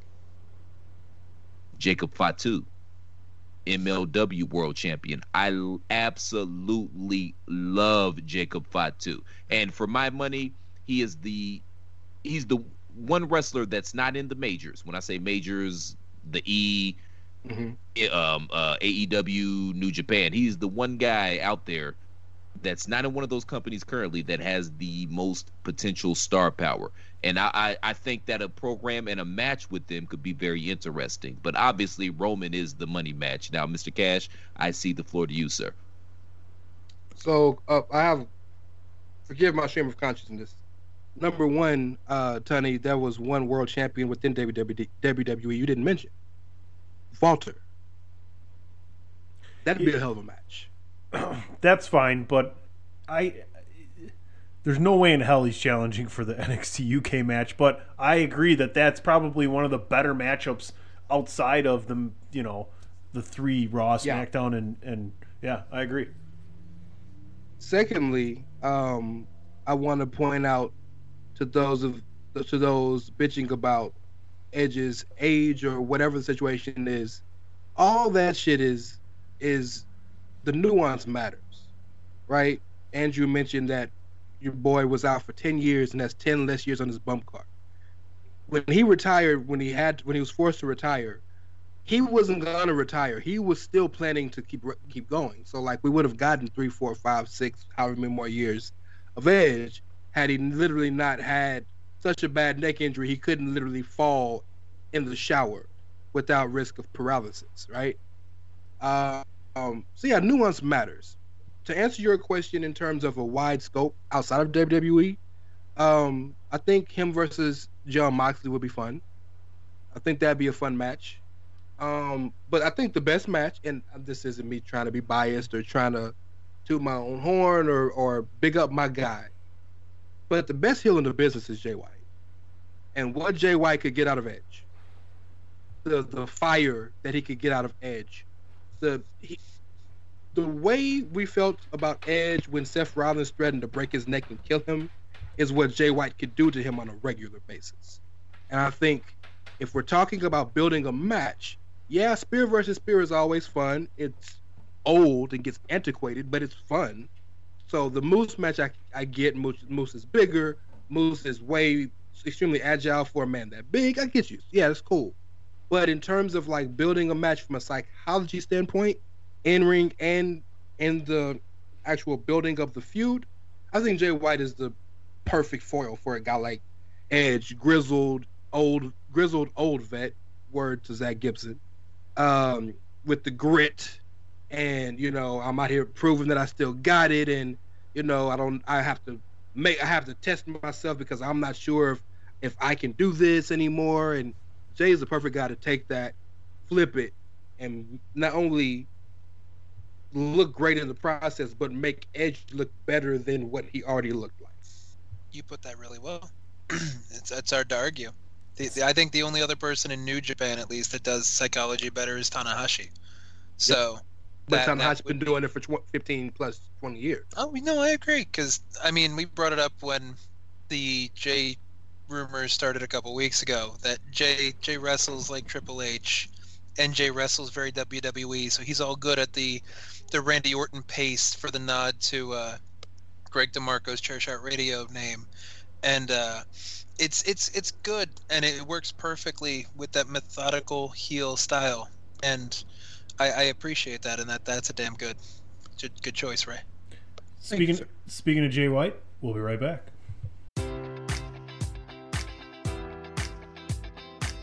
Jacob Fatu. MLW World Champion. I absolutely love Jacob Fatu, and for my money, he is the he's the one wrestler that's not in the majors. When I say majors, the E, i- um, uh, AEW, New Japan. He's the one guy out there that's not in one of those companies currently that has the most potential star power. And I, I, I think that a program and a match with them could be very interesting. But obviously, Roman is the money match. Now, Mr. Cash, I see the floor to you, sir. So uh, I have, forgive my stream of consciousness. Number one, uh, Tony, there was one world champion within WWE, WWE you didn't mention. Walter. That'd be a hell of a match. That's fine, but I there's no way in hell he's challenging for the NXT UK match. But I agree that that's probably one of the better matchups outside of the you know the three Raw, Yeah. SmackDown, and and yeah, I agree. Secondly, um, I want to point out to those of to those bitching about Edge's age or whatever the situation is, all that shit is is the nuance matters, right? Andrew mentioned that your boy was out for ten years and has ten less years on his bump card. When he retired, when he had when he was forced to retire, he wasn't gonna retire. He was still planning to keep keep going. So like we would have gotten three, four, five, six, however many more years of Edge had he literally not had such a bad neck injury he couldn't literally fall in the shower without risk of paralysis, right? Uh, um, so yeah, nuance matters. To answer your question in terms of a wide scope outside of WWE, um, I think him versus Jon Moxley would be fun. I think that'd be a fun match. Um, but I think the best match, and this isn't me trying to be biased or trying to toot my own horn or or big up my guy, but the best heel in the business is Jay White, and what Jay White could get out of Edge, the the fire that he could get out of Edge, the he, the way we felt about Edge when Seth Rollins threatened to break his neck and kill him, is what Jay White could do to him on a regular basis, and I think if we're talking about building a match, yeah, spear versus spear is always fun. It's old and gets antiquated, but it's fun. So the Moose match, I, I get Moose, Moose is bigger. Moose is way extremely agile for a man that big. I get you. Yeah, that's cool. But in terms of like building a match from a psychology standpoint, in ring and in the actual building of the feud, I think Jay White is the perfect foil for a guy like Edge, grizzled old, grizzled old vet. Word to Zack Gibson, um, with the grit, and you know I'm out here proving that I still got it, and you know I don't, I have to make, I have to test myself because I'm not sure if if I can do this anymore. And Jay is the perfect guy to take that, flip it, and not only look great in the process, but make Edge look better than what he already looked like. You put that really well. it's it's hard to argue. The, the, I think the only other person in New Japan, at least, that does psychology better is Tanahashi. So, But that- that Tanahashi's been doing it for tw- 15 plus 20 years. Oh no, I agree. Because I mean, we brought it up when the Jay rumors started a couple weeks ago that Jay Jay wrestles like Triple H, and Jay wrestles very WWE. So he's all good at the the Randy Orton pace for the nod to uh, Greg DeMarco's Chair Shot Radio name, and uh, it's it's it's good and it works perfectly with that methodical heel style, and I, I appreciate that, and that that's a damn good good, good choice, Ray. Speaking speaking of Jay White, we'll be right back.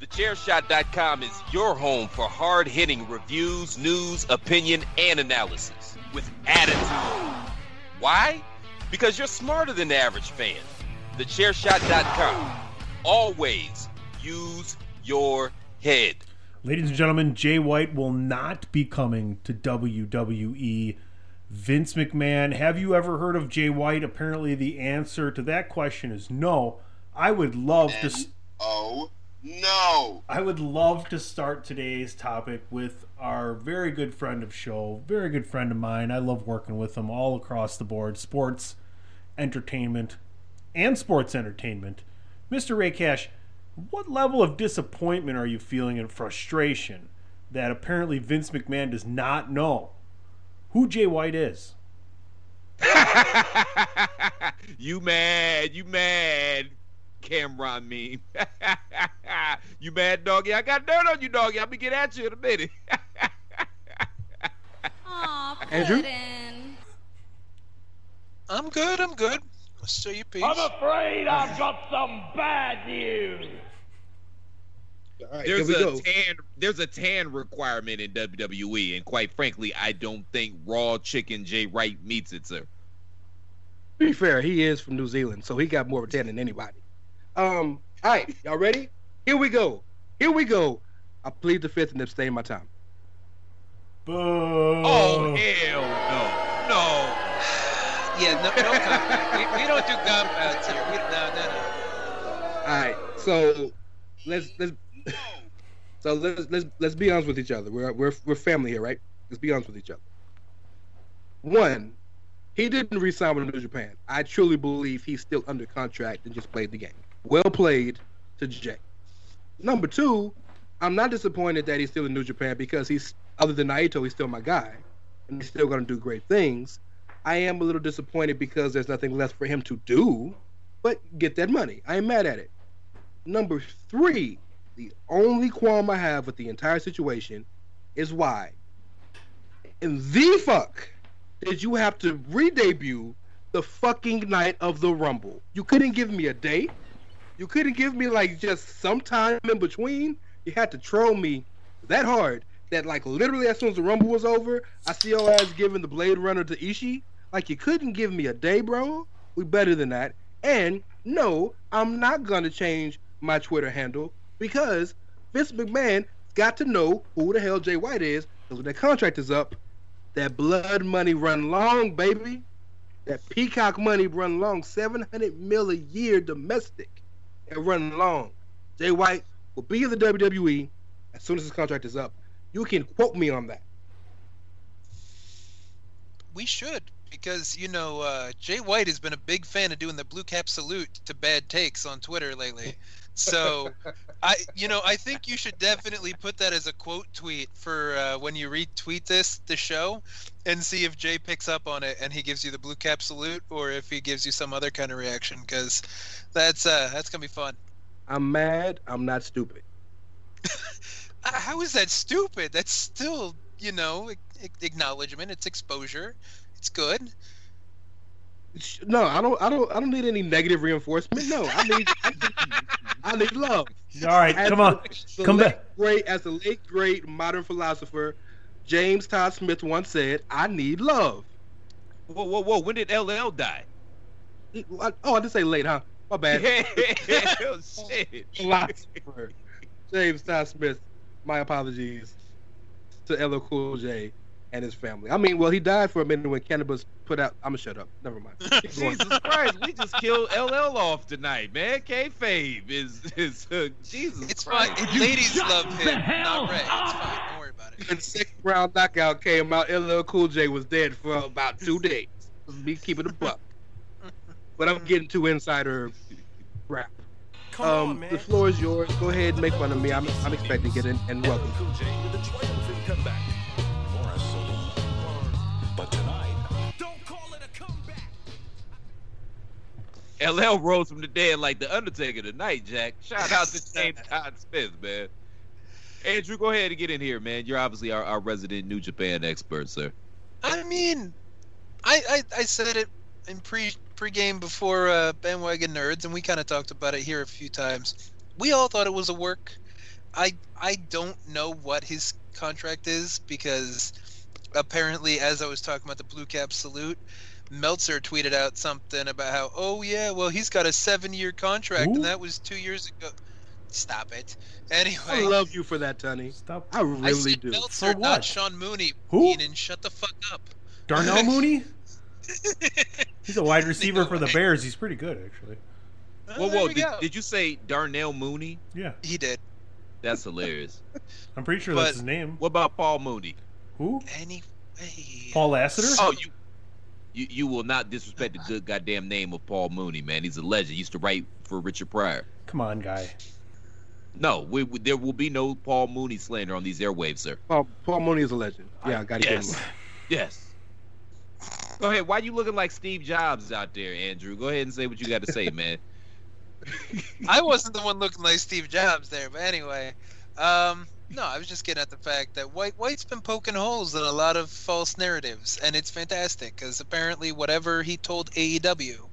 Thechairshot.com is your home for hard hitting reviews, news, opinion, and analysis with attitude. Why? Because you're smarter than the average fan. Thechairshot.com. Always use your head. Ladies and gentlemen, Jay White will not be coming to WWE. Vince McMahon, have you ever heard of Jay White? Apparently, the answer to that question is no. I would love to. s- Oh no! I would love to start today's topic with our very good friend of show, very good friend of mine. I love working with him all across the board, sports, entertainment, and sports entertainment. Mr. Ray Cash, what level of disappointment are you feeling and frustration that apparently Vince McMahon does not know who Jay White is? you mad? You mad? Cameron meme. you mad, doggy? I got dirt on you, doggy. I'm gonna get at you in a minute. Andrew? I'm good. I'm good. Let's show you peace. I'm afraid I've got some bad news. right, there's a go. tan there's a tan requirement in WWE, and quite frankly, I don't think raw chicken Jay White meets it, sir. Be fair, he is from New Zealand, so he got more of a tan than anybody. Um, all right, y'all ready? Here we go. Here we go. I plead the fifth and abstain my time. Boo. Oh hell no, no. Yeah, no, no compound. we, we don't do compounds here. We, no, no, no. All right, so let's let's so let's let's let's be honest with each other. We're we're we're family here, right? Let's be honest with each other. One, he didn't resign with New Japan. I truly believe he's still under contract and just played the game. Well played to Jay. Number two, I'm not disappointed that he's still in New Japan because he's other than Naito, he's still my guy, and he's still going to do great things. I am a little disappointed because there's nothing left for him to do, but get that money. I ain't mad at it. Number three, the only qualm I have with the entire situation is why in the fuck did you have to re-debut the fucking night of the Rumble? You couldn't give me a date. You couldn't give me like just some time in between. You had to troll me that hard that like literally as soon as the Rumble was over, I see your ass giving the Blade Runner to Ishii. Like you couldn't give me a day, bro. We better than that. And no, I'm not gonna change my Twitter handle because Vince McMahon got to know who the hell Jay White is. Because when that contract is up, that blood money run long, baby. That peacock money run long. 700 mil a year domestic. It run long. Jay White will be in the WWE as soon as his contract is up. You can quote me on that. We should because you know uh, Jay White has been a big fan of doing the blue cap salute to bad takes on Twitter lately. So I, you know, I think you should definitely put that as a quote tweet for uh, when you retweet this the show, and see if Jay picks up on it and he gives you the blue cap salute, or if he gives you some other kind of reaction. Because that's uh, that's gonna be fun. I'm mad. I'm not stupid. how is that stupid? That's still, you know, a- a- acknowledgement. It's exposure. It's good. No, I don't. I don't. I don't need any negative reinforcement. No, I need. I need, I need love. All right, As come on. the Come late back. Great, as the late great modern philosopher James Todd Smith once said, "I need love." Whoa, whoa, whoa! When did LL die? Oh, I did say late, huh? My bad. oh, shit. philosopher James Todd Smith. My apologies to LL Cool J and his family. I mean, well, he died for a minute when Canibus put out. I'm gonna shut up. Never mind. Jesus Christ, we just killed LL off tonight, man. Kayfabe is is uh, Jesus It's Christ. fine. Ladies love him, not Ray. It's fine. Don't worry about it. When the second round knockout came out, LL Cool J was dead for about two days. Me keeping a buck. But I'm getting too insider rap. um, the floor is yours. Go ahead and make fun of me. I'm, I'm expecting it and, and welcome. But LL rose from the dead like the Undertaker tonight, Jack. Shout out to James Todd Smith, man. Andrew, go ahead and get in here, man. You're obviously our, our resident New Japan expert, sir. I mean, I I, I said it in pre pregame before uh, bandwagon nerds, and we kind of talked about it here a few times. We all thought it was a work. I I don't know what his contract is because apparently, as I was talking about the blue cap salute, Meltzer tweeted out something about how, oh yeah, well he's got a seven year contract, Who? and that was two years ago. Stop it. Anyway, I love you for that, Tony. Stop. I I really said do. Meltzer, For not? Sean Mooney. Who? Keenan, shut the fuck up. Darnell Mooney? He's a wide receiver for the Bears. He's pretty good, actually. Uh, whoa, whoa! we Did, did you say Darnell Mooney? Yeah, He did. That's hilarious. I'm pretty sure But- that's his name. What about Paul Mooney? Who? Anyway. Paul Lassiter? Oh, you, you you will not disrespect the good goddamn name of Paul Mooney, man. He's a legend. He used to write for Richard Pryor. Come on, guy. No, we, we- there will be no Paul Mooney slander on these airwaves, sir. Paul, Paul Mooney is a legend. Yeah, I got to give him Yes. Yes. Go ahead. Why are you looking like Steve Jobs out there, Andrew? Go ahead and say what you got to say, man. I wasn't the one looking like Steve Jobs there, but anyway. Um, no, I was just getting at the fact that White White's been poking holes in a lot of false narratives, and it's fantastic because apparently whatever he told AEW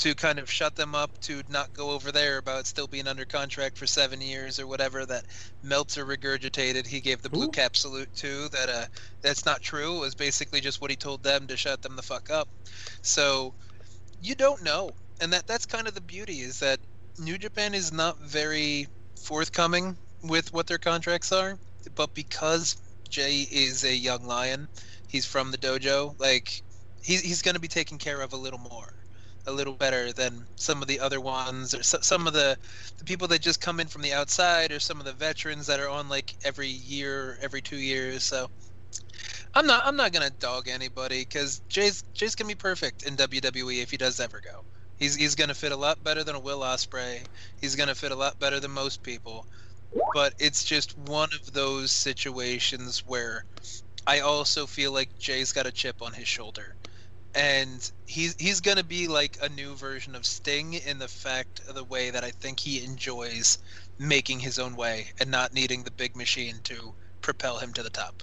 to kind of shut them up to not go over there about still being under contract for seven years or whatever that Meltzer regurgitated, he gave the blue cap salute to. That uh, that's not true. It was basically just what he told them to shut them the fuck up. So you don't know, and that that's kind of the beauty is that New Japan is not very forthcoming with what their contracts are, but because Jay is a young lion, he's from the dojo. Like he's he's going to be taken care of a little more, a little better than some of the other ones, or so, some of the the people that just come in from the outside, or some of the veterans that are on like every year, every two years. So. I'm not. I'm not gonna dog anybody because Jay's Jay's gonna be perfect in WWE if he does ever go. He's he's gonna fit a lot better than a Will Ospreay. He's gonna fit a lot better than most people. But it's just one of those situations where I also feel like Jay's got a chip on his shoulder, and he's he's gonna be like a new version of Sting in the fact of the way that I think he enjoys making his own way and not needing the big machine to propel him to the top.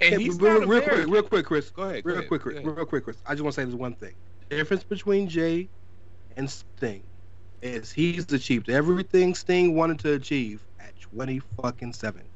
And Hey, he's real, real quick, real quick, Chris. Go ahead. go Real ahead, quick, Chris. ahead. Real quick, Chris. I just want to say this one thing. The difference between Jay and Sting is he's achieved everything Sting wanted to achieve at 20 fucking seven.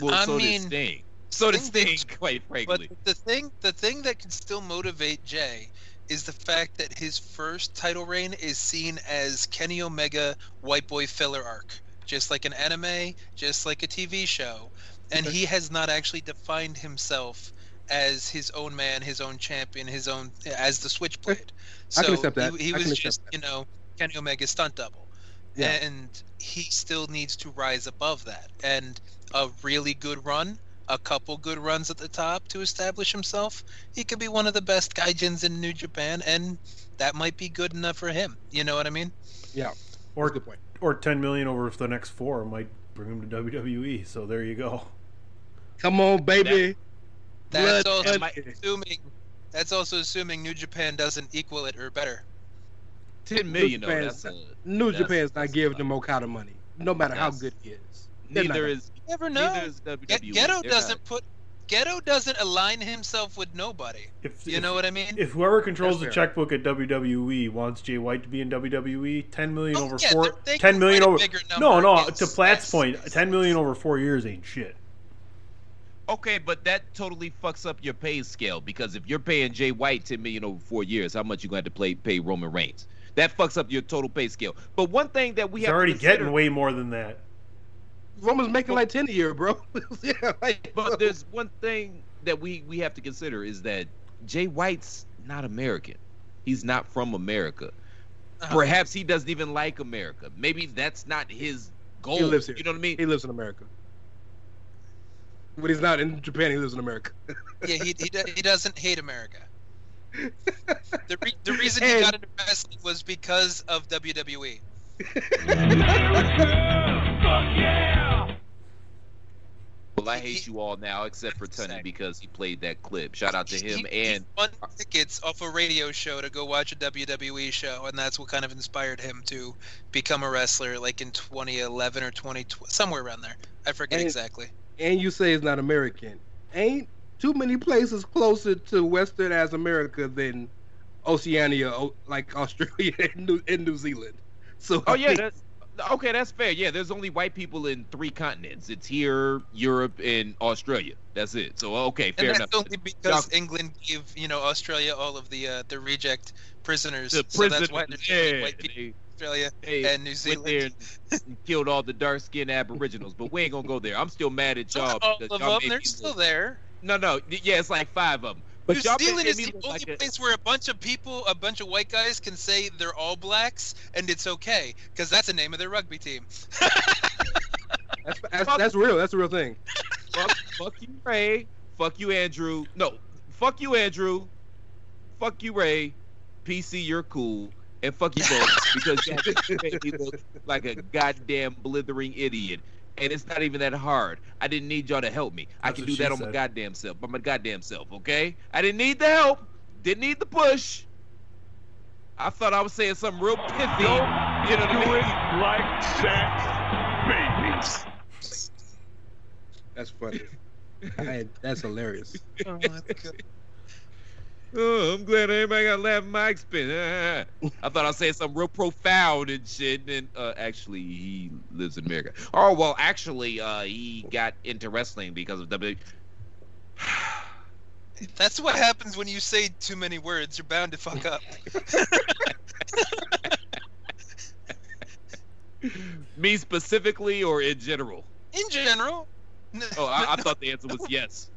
Well, I so mean, did Sting. So did Sting Sting, did- quite But the thing, the thing that can still motivate Jay is the fact that his first title reign is seen as Kenny Omega white boy filler arc, just like an anime, just like a TV show, and he has not actually defined himself as his own man, his own champion, his own as the Switchblade. I So can accept that. he, he I was accept just that. you know Kenny Omega's stunt double, Yeah. and he still needs to rise above that. And a really good run, a couple good runs at the top to establish himself, he could be one of the best gaijins in New Japan, and that might be good enough for him. You know what I mean? Yeah. Or good point. or 10 million over the next four might bring him to WWE. So there you go. Come on, baby. That's Blood also money. assuming. That's also assuming New Japan doesn't equal it or better. Ten million, though. Japan's That's a, New that's- Japan's that's not giving them Okada money. no matter how good he is. Neither is You never know. neither is WWE. Ge- Gedo They're doesn't not- put Gedo doesn't align himself with nobody. If, you if- know what I mean? If whoever controls the That's checkbook at WWE wants Jay White to be in WWE, ten million Oh, over yeah, four, they're- they ten can million write a over. No, no. against- To Platt's point, ten million over four years ain't shit. Okay, but that totally fucks up your pay scale because if you're paying Jay White ten million over four years, how much you going to have to play, pay Roman Reigns? That fucks up your total pay scale. But one thing that we He's have already to consider, getting way more than that. Roman's making like ten a year, bro. yeah, like, But there's one thing that we we have to consider is that Jay White's not American. He's not from America. Uh-huh. Perhaps he doesn't even like America. Maybe that's not his goal. he lives here. You know what I mean? He lives in America. When he's not in Japan, he lives in America. yeah, he, he, do- he doesn't hate America. The, re- the reason he got into wrestling was because of. WWE. Well, I hate you all now, except for Tunney because he played that clip. Shout out to him and won tickets off a radio show to go watch a WWE show, and that's what kind of inspired him to become a wrestler, like in 2011 or 2012, somewhere around there. I forget And- exactly. and you say he's not American. Ain't too many places closer to Western as America than Oceania, like Australia and New, and New Zealand. So Oh I yeah, mean, that's okay. That's fair. Yeah, there's only white people in three continents. It's here, Europe, and Australia. That's it. So okay, fair and enough. that's only because England gave you know Australia all of the uh, the reject prisoners. The so that's why prisoners, there's yeah, white people they- Australia They and New Zealand. and, killed all the dark skinned Aboriginals, but we ain't gonna go there. I'm still mad at y'all. all of y'all them, they're still there. No, no, yeah, it's like five of them. But New y'all Zealand made is the only like a- place where a bunch of people, a bunch of white guys, can say they're all blacks, and it's okay because that's the name of their rugby team. that's, that's, that's real. That's a real thing. fuck, fuck you, Ray. Fuck you, Andrew. No, fuck you, Andrew. Fuck you, Ray. PC, you're cool. And fuck you both because you made me look like a goddamn blithering idiot. And it's not even that hard. I didn't need y'all to help me. I can do that on my goddamn self. By my goddamn self, okay? I didn't need the help. Didn't need the push. I thought I was saying something real pithy. You know what I mean? like sex, babies. That's funny. I, that's hilarious. oh, that's good. Oh, I'm glad everybody got laugh my expense. I thought I was saying something real profound and shit. And uh, actually, he lives in America. Oh well, actually, uh, he got into wrestling because of WWE. That's what happens when you say too many words. You're bound to fuck up. Me specifically, or in general? In general. Oh, I, I thought the answer was yes.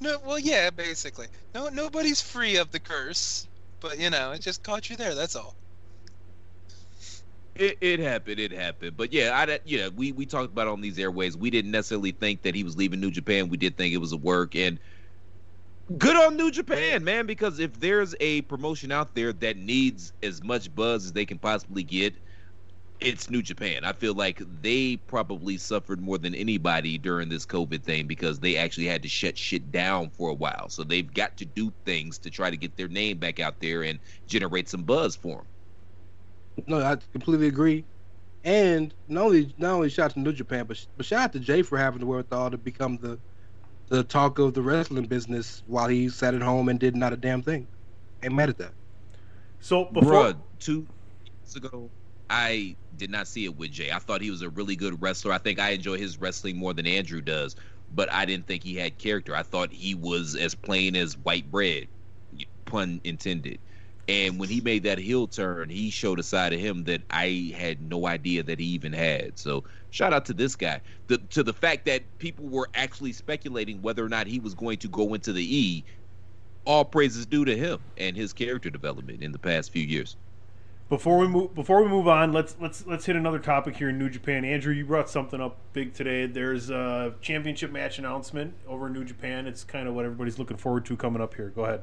No, well, yeah, basically. No, nobody's free of the curse, but you know, it just caught you there. That's all. It, it happened. It happened. But yeah, I yeah we we talked about it on these airways. We didn't necessarily think that he was leaving New Japan. We did think it was a work and good on New Japan, man. Because if there's a promotion out there that needs as much buzz as they can possibly get, it's New Japan. I feel like they probably suffered more than anybody during this COVID thing because they actually had to shut shit down for a while. So they've got to do things to try to get their name back out there and generate some buzz for them. No, I completely agree. And not only not only shout out to New Japan, but but shout out to Jay for having the wherewithal to become the the talk of the wrestling business while he sat at home and did not a damn thing. Ain't mad at that. So before Bruh, two years ago, I did not see it with Jay. I thought he was a really good wrestler. I think I enjoy his wrestling more than Andrew does, but I didn't think he had character. I thought he was as plain as white bread, pun intended. And when he made that heel turn, he showed a side of him that I had no idea that he even had. So shout out to this guy. The, to the fact that people were actually speculating whether or not he was going to go into the E, all praises due to him and his character development in the past few years. Before we move, before we move on, let's let's let's hit another topic here in New Japan. Andrew, you brought something up big today. There's a championship match announcement over in New Japan. It's kind of what everybody's looking forward to coming up here. Go ahead.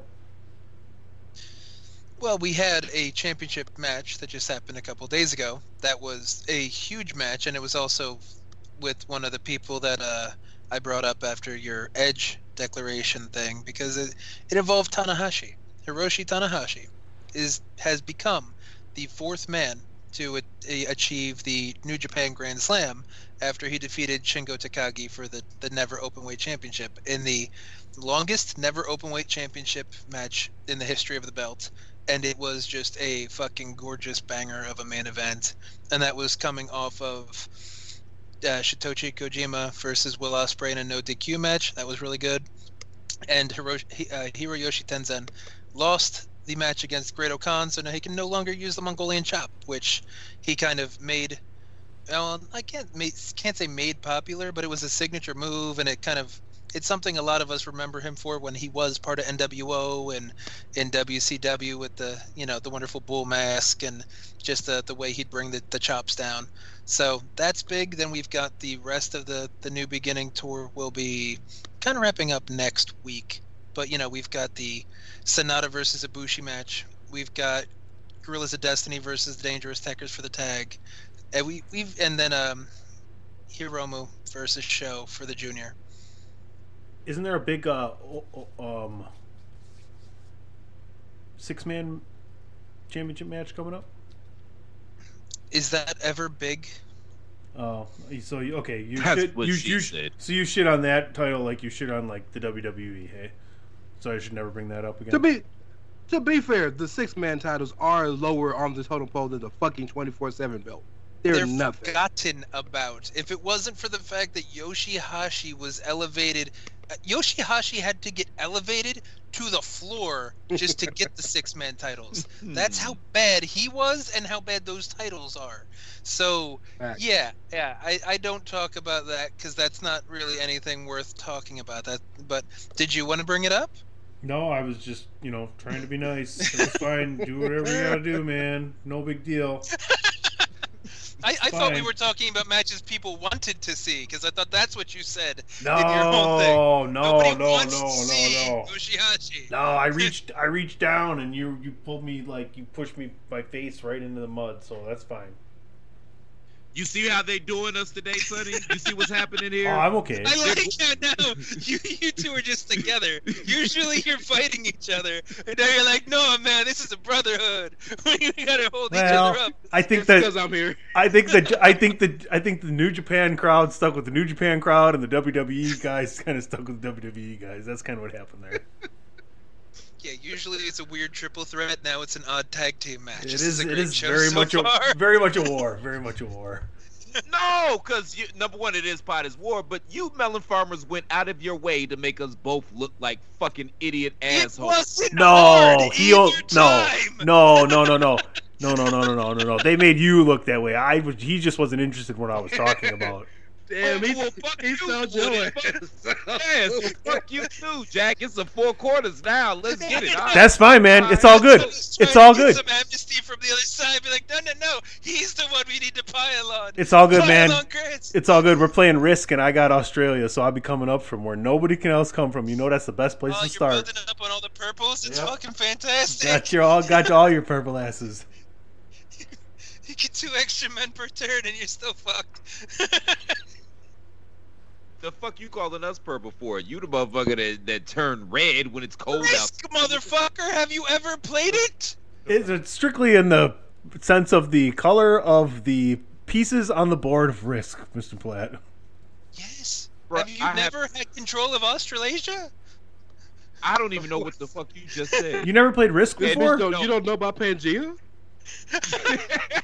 Well, we had a championship match that just happened a couple days ago. That was a huge match, and it was also with one of the people that uh, I brought up after your Edge declaration thing because it, it involved Tanahashi. Hiroshi Tanahashi is has become the fourth man to achieve the New Japan Grand Slam after he defeated Shingo Takagi for the, the Never Openweight Championship in the longest Never Openweight Championship match in the history of the belt. And it was just a fucking gorgeous banger of a main event. And that was coming off of uh, Satoshi Kojima versus Will Ospreay in a no DQ match. That was really good. And Hiroshi, uh, Hiroyoshi Tenzan lost the match against Great Khan, so now he can no longer use the Mongolian chop, which he kind of made. Well, I can't ma- can't say made popular, but it was a signature move, and it kind of it's something a lot of us remember him for when he was part of NWO and in WCW with the you know the wonderful bull mask and just the the way he'd bring the, the chops down. So that's big. Then we've got the rest of the the new beginning tour will be kind of wrapping up next week. But you know we've got the Sanada versus Ibushi match. We've got Guerrillas of Destiny versus the Dangerous Tekkers for the tag. And we we've and then um Hiromu versus SHO for the junior. Isn't there a big uh, o- o- um, six man championship match coming up? Is that ever big? Oh, so you, okay, you That's should, what you, she you, said. So you shit on that title like you shit on like the WWE, hey? So I should never bring that up again. To be to be fair, the six man titles are lower on the totem pole than the fucking twenty four seven belt. They're, They're nothing. forgotten about. If it wasn't for the fact that Yoshihashi was elevated, uh, Yoshihashi had to get elevated to the floor just to get the six man titles. That's how bad he was and how bad those titles are. So, Facts. yeah, yeah, I, I don't talk about that because that's not really anything worth talking about. That, but did you want to bring it up? No, I was just you know trying to be nice. It's fine. Do whatever you gotta do, man. No big deal. I, I thought we were talking about matches people wanted to see because I thought that's what you said No, in your whole thing. no, Nobody no, wants no, to see no, no. Yoshihashi. No, I reached I reached down and you you pulled me like you pushed me my face right into the mud, so that's fine. You see how they doing us today, Sonny? You see what's happening here? Oh, I'm okay. I like how now you, you two are just together. Usually you're fighting each other, and now you're like, no, man, this is a brotherhood. we gotta hold each other Well, up. I think that because I'm here. I think that I think that I think the New Japan crowd stuck with the New Japan crowd, and the WWE guys kind of stuck with the WWE guys. That's kind of what happened there. Yeah, usually it's a weird triple threat. Now it's an odd tag team match. It this is. is it is very so much far. a very much a war. Very much a war. no, because number one, it is Pod is War. But you melon farmers went out of your way to make us both look like fucking idiot assholes. no, he no, no, no, no, no. No, no, no, no, no, no, no. They made you look that way. I was, he just wasn't interested in what I was talking about. Damn, he, well, fuck he you, sold your Woody. ass. Yes, fuck you too, Jack. It's the four quarters now. Let's get it. All right. That's fine, man. It's all good. It's all good. Some amnesty from the other side. Be like, no, no, no. He's the one we need to pile on. It's all good, Pile man. It's all good. We're playing Risk, and I got Australia, so I'll be coming up from where nobody can else come from. You know that's the best place Oh, to you're start. building up on all the purples. It's Yep. fucking fantastic. Got your all got you all your purple asses. You get two extra men per turn, and you're still fucked. The fuck you calling us purple for? You the motherfucker that, that turned red when it's cold out. Risk, motherfucker. Have you ever played it? It's it's strictly in the sense of the color of the pieces on the board of Risk, Mr. Platt. Yes. Bruh, have you I have- never had control of Australasia? I don't even know what the fuck you just said. You never played Risk This before? bitch don't- you don't know about Pangea?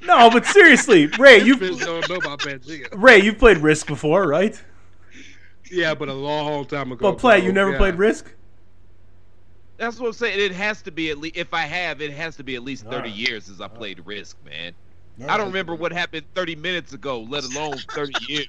No, but seriously, Ray, you bitch don't know about Pangea. Ray, you've played Risk before, right? Yeah, but a long time ago. But play, bro. you never Yeah. played Risk? That's what I'm saying. It has to be at least if I have, it has to be at least thirty Alright. years since I played Risk, man. I don't remember what happened 30 minutes ago, let alone 30 years.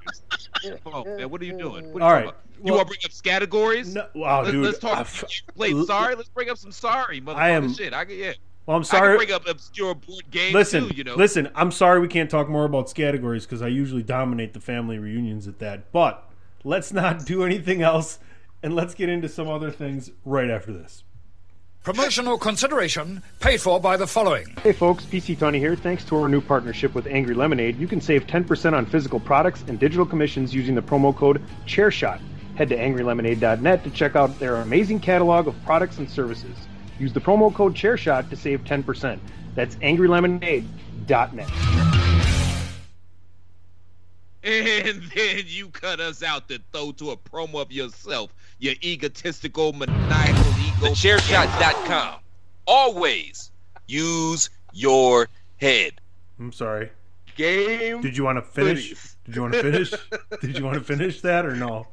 Oh man, what are you doing? What are All you right. talking about? You Well- want to bring up categories? No, wow, Let's, dude. let's talk. I've- played sorry. Let's bring up some sorry, motherfucker. I am- Shit, I can, yeah. Well, I'm I sorry. can bring up obscure board games listen, too. You know. listen. I'm sorry we can't talk more about categories because I usually dominate the family reunions at that. But let's not do anything else, and let's get into some other things right after this. Promotional consideration paid for by the following. Hey folks, PC Tony here. Thanks to our new partnership with Angry Lemonade, you can save 10% on physical products and digital commissions using the promo code ChairShot. Head to angrylemonade.net to check out their amazing catalog of products and services. Use the promo code ChairShot to save 10%. That's angrylemonade.net. And then you cut us out to throw to a promo of yourself, your egotistical, maniacal ego. TheChairShot.com. Always use your head. I'm sorry. Game. Did you want to finish? Hoodies. Did you want to finish? Did you want to finish that or no?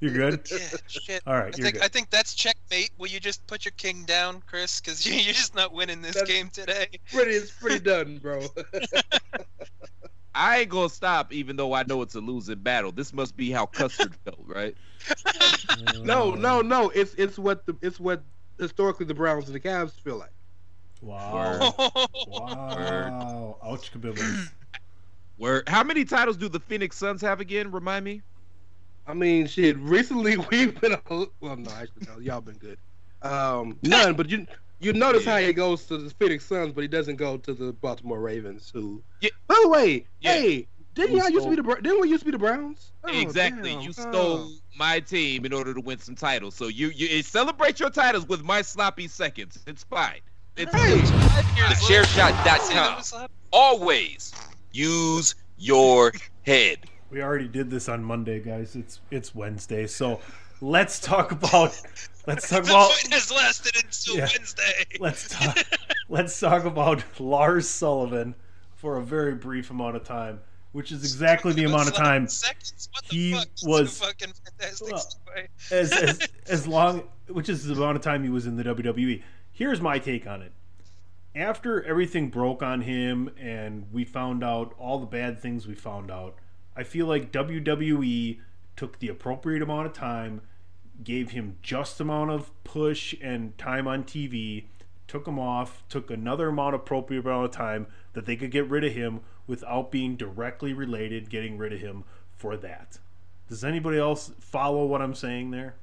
You're good. Yeah, shit. All right, I think good. I think that's checkmate. Will you just put your king down, Chris? Because you, you're just not winning this game today. Pretty, it's pretty done, bro. I ain't gonna stop, even though I know it's a losing battle. This must be how Custard felt, right? no, no, no. It's it's what the it's what historically the Browns and the Cavs feel like. Wow. wow. Ouch, kabibbles. Where? How many titles do the Phoenix Suns have again? Remind me. I mean, shit. Recently, we've been a, well, no, actually, no, y'all been good. Um, none, but you you notice how he goes to the Phoenix Suns, but he doesn't go to the Baltimore Ravens. Who, by the way, hey, didn't y'all used to be the Bra- didn't we used to be the Browns? Oh, exactly. damn. You Oh. stole my team in order to win some titles. So you you celebrate your titles with my sloppy seconds. It's fine. It's TheChairShot.com. Always use your head. We already did this on Monday, guys. It's it's Wednesday, so let's talk about let's talk the about fight has lasted until Yeah. Wednesday. let's talk let's talk about Lars Sullivan for a very brief amount of time, which is exactly the amount of time Seconds. What the he fuck? This is a was fucking fantastic Well, as, as as long which is the amount of time he was in the WWE. Here's my take on it. After everything broke on him and we found out all the bad things we found out, I feel like WWE took the appropriate amount of time, gave him just amount of push and time on TV, took him off, took another amount appropriate amount of time that they could get rid of him without being directly related getting rid of him for that. Does anybody else follow what I'm saying there?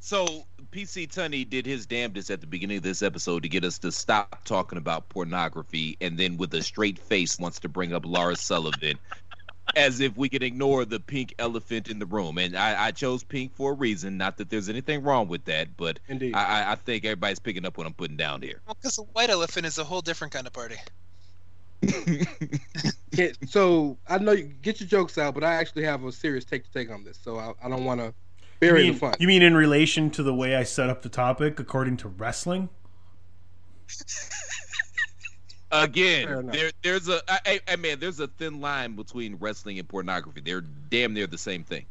So PC Tunney did his damnedest at the beginning of this episode to get us to stop talking about pornography, and then with a straight face wants to bring up Lars Sullivan, as if we could ignore the pink elephant in the room. And I, I chose pink for a reason. Not that there's anything wrong with that, but Indeed. I, I- I think everybody's picking up what I'm putting down here. Well, because the white elephant is a whole different kind of party. Yeah, so I know you get your jokes out, but I actually have a serious take to take on this, so I, I don't want to You bury mean, the fun. you mean in relation to the way I set up the topic according to wrestling? Fair Again, there, there's a, I, I, I man, there's a thin line between wrestling and pornography. They're damn near the same thing.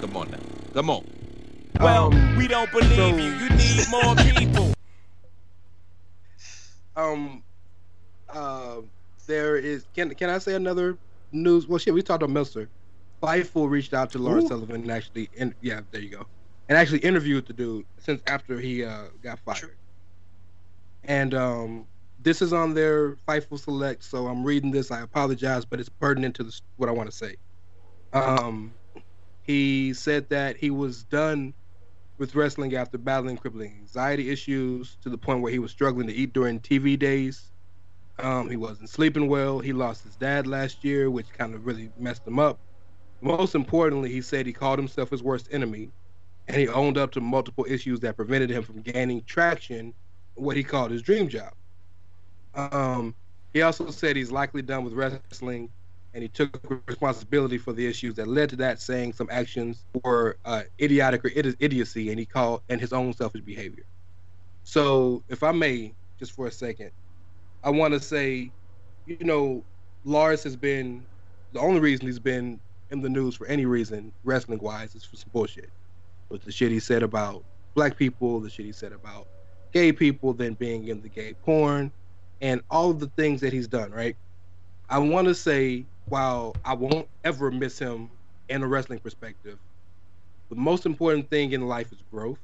Come on now, come on. Well, we don't believe so- you. You need more people. Um, uh, there is. Can can I say another news? Well, shit, we talked about Meltzer. Fightful reached out to Lawrence Ooh. Sullivan and actually, in, yeah, there you go, and actually interviewed the dude since after he uh, got fired. And um, this is on their Fightful Select, so I'm reading this. I apologize, but it's pertinent to this, what I want to say. Um, he said that he was done with wrestling after battling crippling anxiety issues to the point where he was struggling to eat during TV days. Um, he wasn't sleeping well. He lost his dad last year, which kind of really messed him up. Most importantly, he said he called himself his worst enemy, and he owned up to multiple issues that prevented him from gaining traction what he called his dream job. Um, he also said he's likely done with wrestling, and he took responsibility for the issues that led to that, saying some actions were uh, idiotic or idi- idiocy, and he called and his own selfish behavior. So, if I may, just for a second, I want to say, you know, Lars has been the only reason he's been in the news for any reason, wrestling wise, is for some bullshit. With the shit he said about black people, the shit he said about gay people, then being in the gay porn, and all of the things that he's done, right? I want to say, while I won't ever miss him in a wrestling perspective, the most important thing in life is growth.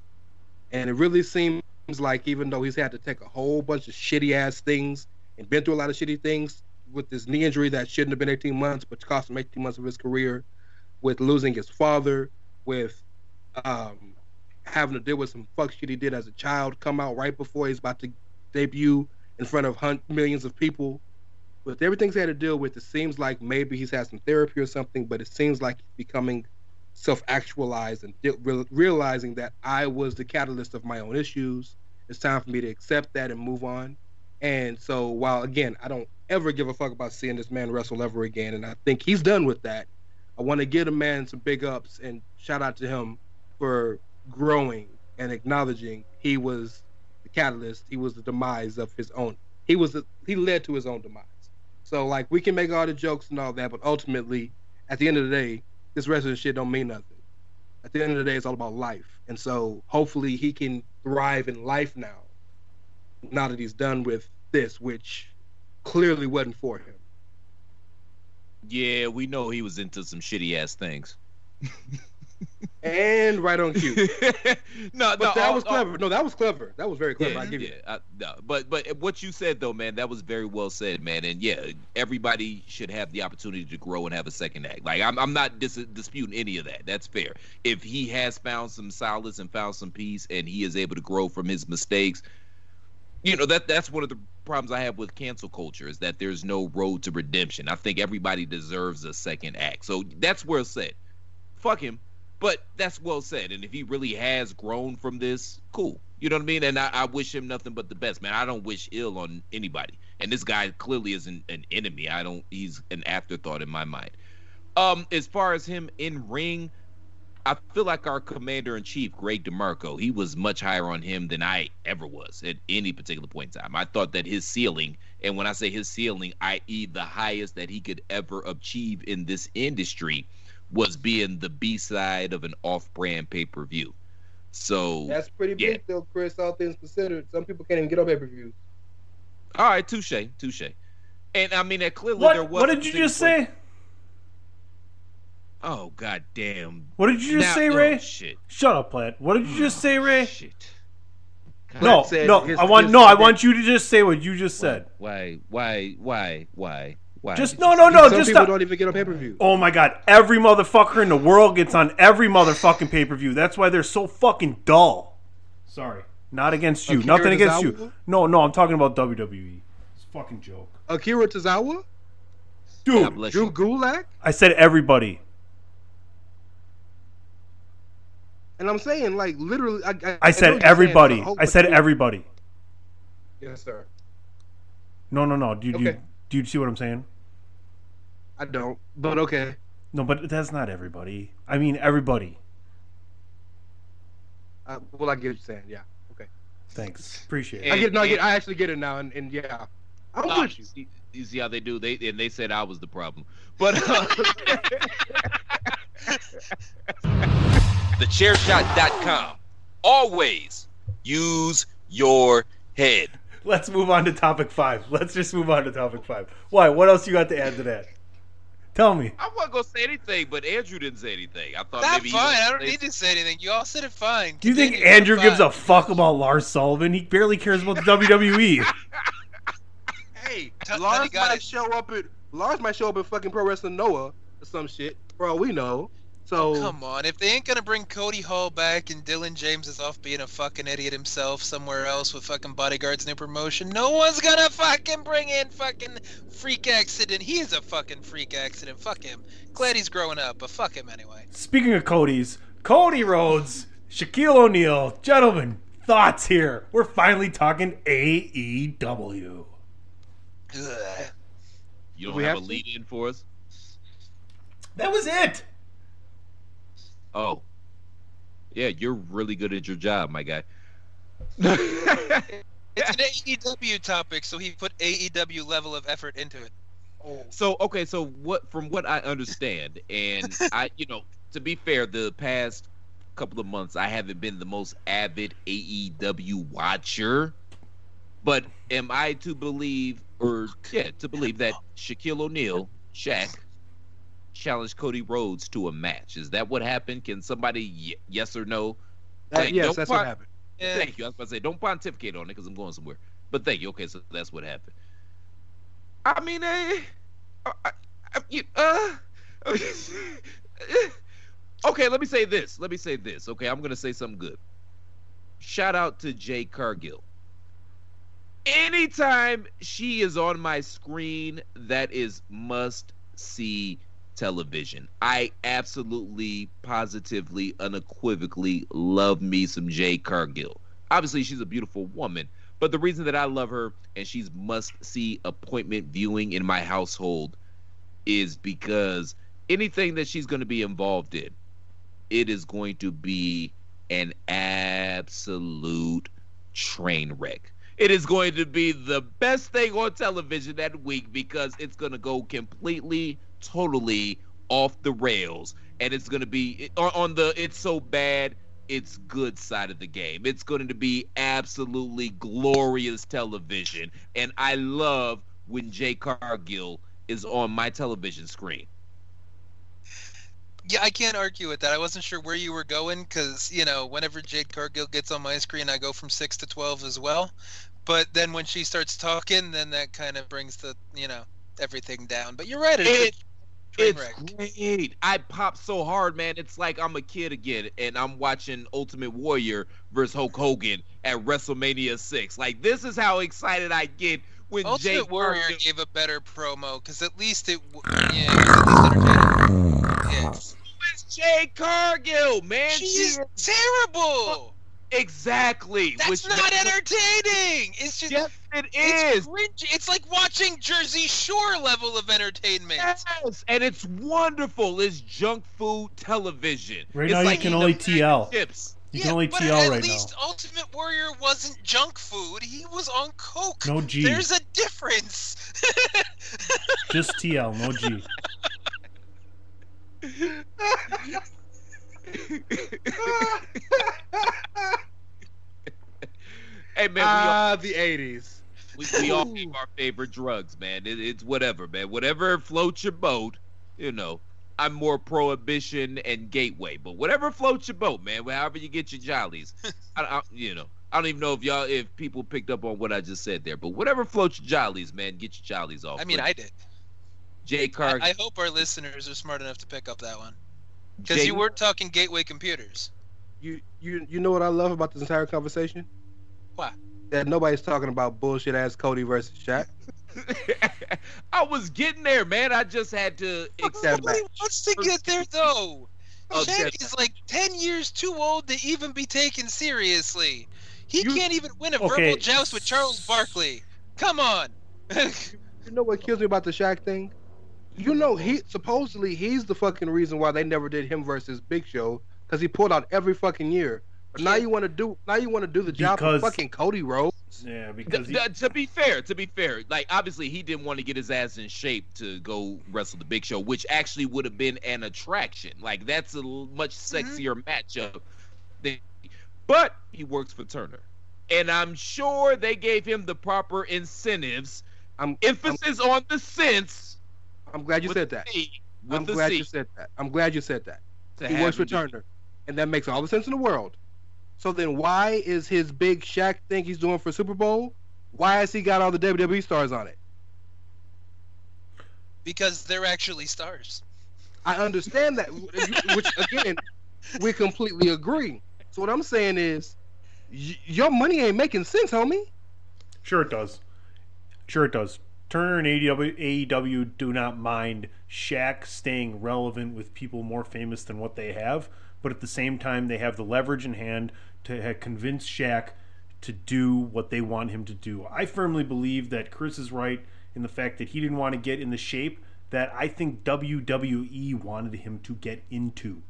And it really seems like even though he's had to take a whole bunch of shitty ass things and been through a lot of shitty things with this knee injury that shouldn't have been 18 months, but cost him 18 months of his career, with losing his father, with um, having to deal with some fuck shit he did as a child, come out right before he's about to debut in front of millions of people. With everything he's had to deal with, it seems like maybe he's had some therapy or something, but it seems like he's becoming self-actualized and de- real- realizing that I was the catalyst of my own issues. It's time for me to accept that and move on. And so while again, I don't ever give a fuck about seeing this man wrestle ever again, and I think he's done with that. I want to give a man some big ups and shout out to him for growing and acknowledging he was catalyst. He was the demise of his own. He was the, he led to his own demise. So like we can make all the jokes and all that, but ultimately, at the end of the day, this wrestling shit don't mean nothing. At the end of the day, it's all about life. And so hopefully he can thrive in life now. Now that he's done with this, which clearly wasn't for him. Yeah, we know he was into some shitty ass things. And right on cue. no, but no, that all- was all- clever. No, that was clever. That was very clever. Yeah, I give you. yeah, I- no, but but what you said though, man, that was very well said, man. And yeah, everybody should have the opportunity to grow and have a second act. Like I'm I'm not dis- disputing any of that. That's fair. If he has found some solace and found some peace, and he is able to grow from his mistakes, you know that that's one of the problems I have with cancel culture is that there's no road to redemption. I think everybody deserves a second act. So that's where well said. Fuck him. But that's well said. And if he really has grown from this, cool. You know what I mean? And I, I wish him nothing but the best, man. I don't wish ill on anybody. And this guy clearly isn't an enemy. I don't he's an afterthought in my mind. Um, as far as him in ring, I feel like our commander in chief, Greg DeMarco, he was much higher on him than I ever was at any particular point in time. I thought that his ceiling, and when I say his ceiling, i.e., the highest that he could ever achieve in this industry, was being the B side of an off brand pay per view. So That's pretty yeah. big, though, Chris. All things considered, some people can't even get on pay per views. All right, touche, touche. And I mean, that clearly What- there was. what did you just say? Oh god damn! What did you just Now- say, oh, Ray? shit. Shut up, Platt. What did you oh, just say, Ray? Shit. No, no. his- I want his- no. I want you to just say what you just said. Why? Why? Why? Why? Why? Just no, no, no. Some Just people stop. don't even get on pay per view. Oh my god! Every motherfucker in the world gets on every motherfucking pay per view. That's why they're so fucking dull. Sorry, not against you. Akira Nothing against you. Tozawa? No, no. I'm talking about WWE. It's a fucking joke, Akira Tozawa, dude. Drew Gulak, I said everybody. and I'm saying like literally. I, I, I said you're saying, everybody. but a whole I said everybody. Yes, sir. No, no, no. Do you, do you do you see what I'm saying? I don't, but okay. No, but that's not everybody. I mean everybody. Uh, well, I get what you're saying. Yeah. Okay. Thanks. Appreciate it. I get. No, I get. I actually get it now, and, and yeah, I'm Ah, with you. see- You see how they do? They and they said I was the problem, but uh, TheChairShot.com. Always use your head. Let's move on to topic five. Let's just move on to topic five. Why? What else you got to add to that? Tell me. I wasn't gonna say anything. But Andrew didn't say anything. I thought That's maybe fine. He I don't need to say anything. You all said it fine. Do you think Continue. Andrew gives Fine. a fuck about Lars Sullivan? He barely cares about the. WWE. Hey, Tell- Lars might it. show up at Lars might show up at fucking Pro Wrestling Noah or some shit. For all we know. Oh, so Come on, if they ain't gonna bring Cody Hall back and Dylan James is off being a fucking idiot himself somewhere else with fucking bodyguards new promotion, no one's gonna fucking bring in fucking freak accident. He is a fucking freak accident. Fuck him. Glad he's growing up, but fuck him anyway. Speaking of Cody's, Cody Rhodes, Shaquille O'Neal, gentlemen, thoughts here. We're finally talking AEW. Ugh. You don't We have, have a lead in for us? That was it. Oh, yeah. You're really good at your job, my guy. It's an AEW topic, so he put AEW level of effort into it. So okay, so what from what I understand, and I, you know, to be fair, the past couple of months I haven't been the most avid AEW watcher, but am I to believe, or yeah, to believe that Shaquille O'Neal, Shaq, challenged Cody Rhodes to a match? Is that what happened? Can somebody y- yes or no? that, Like, yes, that's pon- what happened. Yeah. Thank you. I was about to say, don't pontificate on it because I'm going somewhere. But thank you. Okay, so that's what happened. I mean, eh, I, I, I, you, uh, okay. Let me say this. Let me say this. Okay, I'm gonna say something good. Shout out to Jade Cargill. Anytime she is on my screen, that is must see television. I absolutely, positively, unequivocally love me some Jade Cargill. Obviously, she's a beautiful woman, But the reason that I love her and she's must see appointment viewing in my household is because anything that she's going to be involved in, it is going to be an absolute train wreck. It is going to be the best thing on television that week because it's going to go completely, totally off the rails. And it's going to be on, on the it's so bad, it's good side of the game. It's going to be absolutely glorious television. And I love when Jade Cargill is on my television screen. Yeah, I can't argue with that. I wasn't sure where you were going because, you know, whenever Jade Cargill gets on my screen, I go from 6 to 12 as well. But then when she starts talking, then that kind of brings the, you know, everything down. But you're right. It's, It- train It's wreck. great. I pop so hard, man. It's like I'm a kid again, and I'm watching Ultimate Warrior versus Hulk Hogan at WrestleMania six. Like this is how excited I get when Jay Ultimate Warrior Cargill- gave a better promo because at least it, w- yeah, it was at least entertaining. Yeah. Jade Cargill, man. She is terrible. Exactly. That's which not makes- entertaining. It's just Yes, it it's cringy. It's like watching Jersey Shore level of entertainment. Yes, and it's wonderful. It's junk food television. Right it's now, you can only TL. of Chips. You yeah, can only but TL at right least Ultimate Warrior wasn't junk food. He was on coke. No G. There's a difference. Just TL, no G. Hey man, we Ah, the '80s. We, we all have our favorite drugs, man. It, it's whatever, man. Whatever floats your boat, you know. I'm more prohibition and gateway, but whatever floats your boat, man. However you get your jollies, I, I, you know. I don't even know if y'all, if people picked up on what I just said there, but whatever floats your jollies, man. Get your jollies off. I mean, I did. Jay I, I hope our listeners are smart enough to pick up that one. Because you were talking gateway computers. You you you know what I love about this entire conversation? What? That nobody's talking about bullshit ass Cody versus Shaq. I was getting there, man. I just had to accept Nobody wants to get there though. Oh, Shaq is like ten years too old to even be taken seriously. He can't even win a Okay. verbal joust with Charles Barkley. Come on. You know what kills me about the Shaq thing? You know he supposedly he's the fucking reason why they never did him versus Big Show because he pulled out every fucking year. But now you want to do now you want to do the job Because- for fucking Cody Rhodes. Yeah, Th- th- to be fair, to be fair, like obviously he didn't want to get his ass in shape to go wrestle the Big Show, which actually would have been an attraction. Like that's a much mm-hmm. sexier matchup. than- But he works for Turner, and I'm sure they gave him the proper incentives. I'm emphasis on the sense. I'm glad you with said that. C, with I'm glad C. you said that. I'm glad you said that. To he works for Turner, and that makes all the sense in the world. So then, why is his big Shaq thing he's doing for Super Bowl? Why has he got all the WWE stars on it? because they're actually stars. I understand that, which again, we completely agree. So what I'm saying is, y- your money ain't making sense, homie. Sure it does. Sure it does. Turner and AEW, do not mind Shaq staying relevant with people more famous than what they have, but at the same time they have the leverage in hand to convince Shaq to do what they want him to do. I firmly believe that Chris is right in the fact that he didn't want to get in the shape that I think WWE wanted him to get into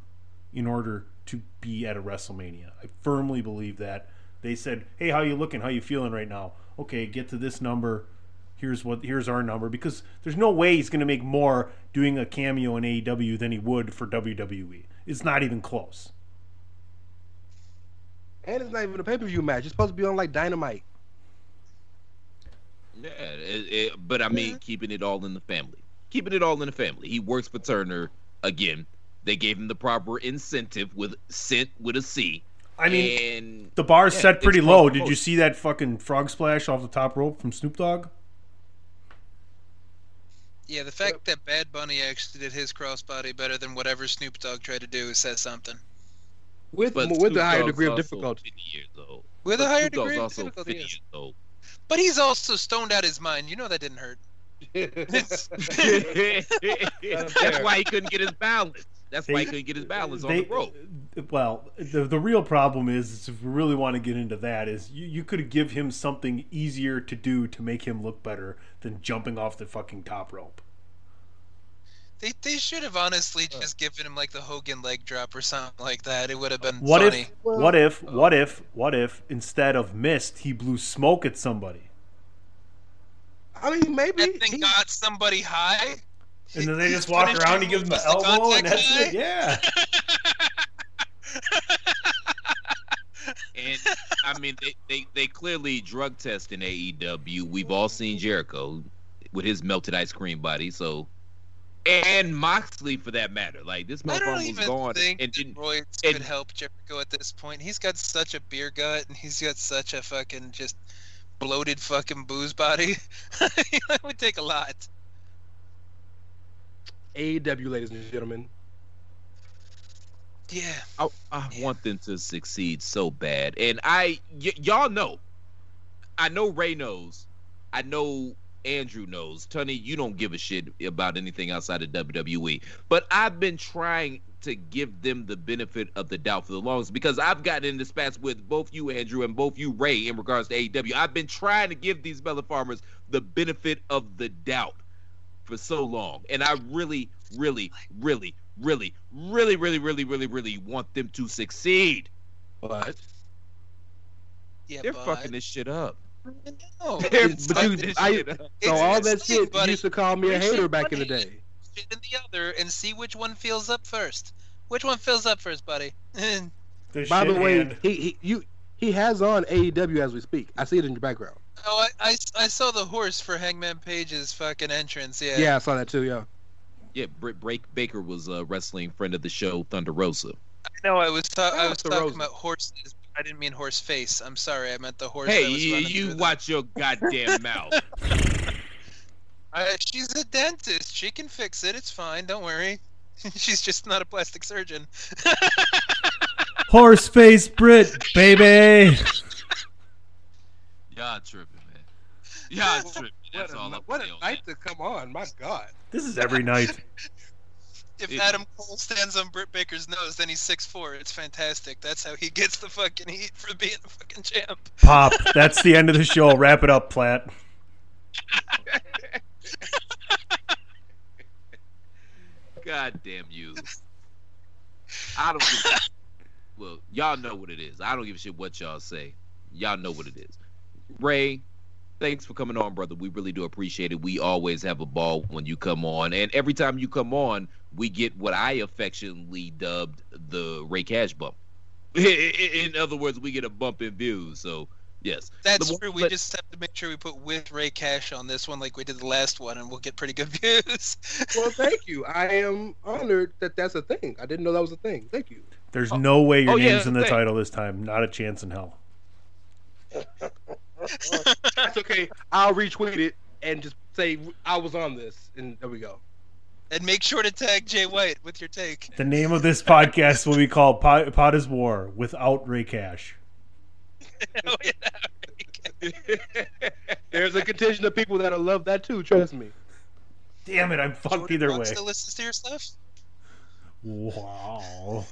in order to be at a WrestleMania. I firmly believe that. They said, "Hey, how you looking? How you feeling right now? Okay, get to this number. Here's what here's our number because there's no way he's going to make more doing a cameo in AEW than he would for WWE. It's not even close." And it's not even a pay per view match. It's supposed to be on like Dynamite. Yeah, it, it, but I mean, keeping it all in the family. Keeping it all in the family. He works for Turner again. They gave him the proper incentive with cent with a C. I mean, and The bar's yeah, set pretty low. close. Did you see that fucking frog splash off the top rope from Snoop Dogg? Yeah, the fact that Bad Bunny actually did his crossbody better than whatever Snoop Dogg tried to do says something. With But with Snoop the higher Dogg's degree of also difficulty. 50 years old. With a higher Snoop Dogg's degree of difficulty, 50 yes. years old. But he's also stoned out his mind. You know that didn't hurt. That's why he couldn't get his balance. That's why he couldn't get his balance on They- the rope. Well, the the real problem is, is if we really want to get into that, is you, you could give him something easier to do to make him look better than jumping off the fucking top rope. They, they should have honestly just given him like the Hogan leg drop or something like that. It would have been What funny. if, what if, uh, what if, what if instead of mist, he blew smoke at somebody, I mean, maybe that thing got somebody high? And then they just walk around, he gives him an the elbow, and contact that's it. Yeah. And I mean, they, they, they clearly drug test in AEW. We've all seen Jericho with his melted ice cream body. So, and Moxley for that matter. Like this I don't motherfucker was even gone think and didn't. Royce could help Jericho at this point. He's got such a beer gut and he's got such a fucking just bloated fucking booze body. that would take a lot. AEW, ladies and gentlemen. Yeah. I, I want them to succeed so bad, and I y- y'all know. I know Ray knows. I know Andrew knows. Tony, you don't give a shit about anything outside of WWE. But I've been trying to give them the benefit of the doubt for the longest because I've gotten into spats with both you, Andrew, and both you, Ray, in regards to AEW. I've been trying to give these Bella Farmers the benefit of the doubt for so long. And I really, really, really, really, really, really, really, really, really want them to succeed. But Yeah, they're but- fucking this shit up. No. They're but fucking this I, shit up. so all that shit buddy. used to call me a You're hater back in the day. Shit in the other and see which one fills up first. Which one fills up first, buddy? The By the way, he, he you he has on AEW as we speak. I see it in your background. Oh, I, I, I saw the horse for Hangman Page's fucking entrance. Yeah. Yeah, I saw that too. Yeah. Yeah, Britt Break Baker was a wrestling friend of the show, Thunder Rosa. I know I was ta- I was talking Rosa. about horses. I didn't mean horse face. I'm sorry. I meant the horse. that Hey, was you, you through the- watch your goddamn mouth. I, she's a dentist. She can fix it. It's fine. Don't worry. she's just not a plastic surgeon. horse face Britt, baby. Y'all tripping, man. Y'all tripping. That's what all a, I'm what a saying. night to come on. My God. This is every night. If It- Adam Cole stands on Britt Baker's nose, then he's 6'4". It's fantastic. That's how he gets the fucking heat for being a fucking champ. Pop. That's the end of the show. Wrap it up, Platt. God damn you. I don't give a Well, y'all know what it is. I don't give a shit what y'all say. Y'all know what it is. Ray, thanks for coming on, brother. We really do appreciate it. We always have a ball when you come on. And every time you come on, we get what I affectionately dubbed the Ray Cash bump. In other words, we get a bump in views. So, yes. That's The- true. We but- just have to make sure we put with Ray Cash on this one, like we did the last one, and we'll get pretty good views. Well, thank you. I am honored that that's a thing. I didn't know that was a thing. Thank you. There's no way your oh, yeah, in the thank- title this time. Not a chance in hell. That's okay. I'll retweet it and just say I was on this, and there we go. and make sure to tag Jay White with your take. The name of this podcast will be called Pod, Pod is War without Ray Cash. There's a contingent of people that'll love that too. Trust me. Damn it, I'm fucked Jordan either Funk way. Still listens to your stuff. Wow.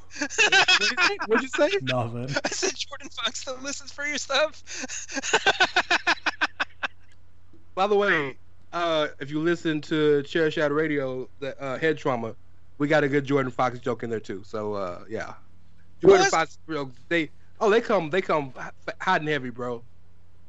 What'd you say? Nothing. I said Jordan Fox still listens for your stuff. By the way, uh, if you listen to Chair Shot Radio, the uh, head trauma, we got a good Jordan Fox joke in there too. So uh, yeah, Jordan What? Fox, bro, they oh they come they come hot and heavy, bro,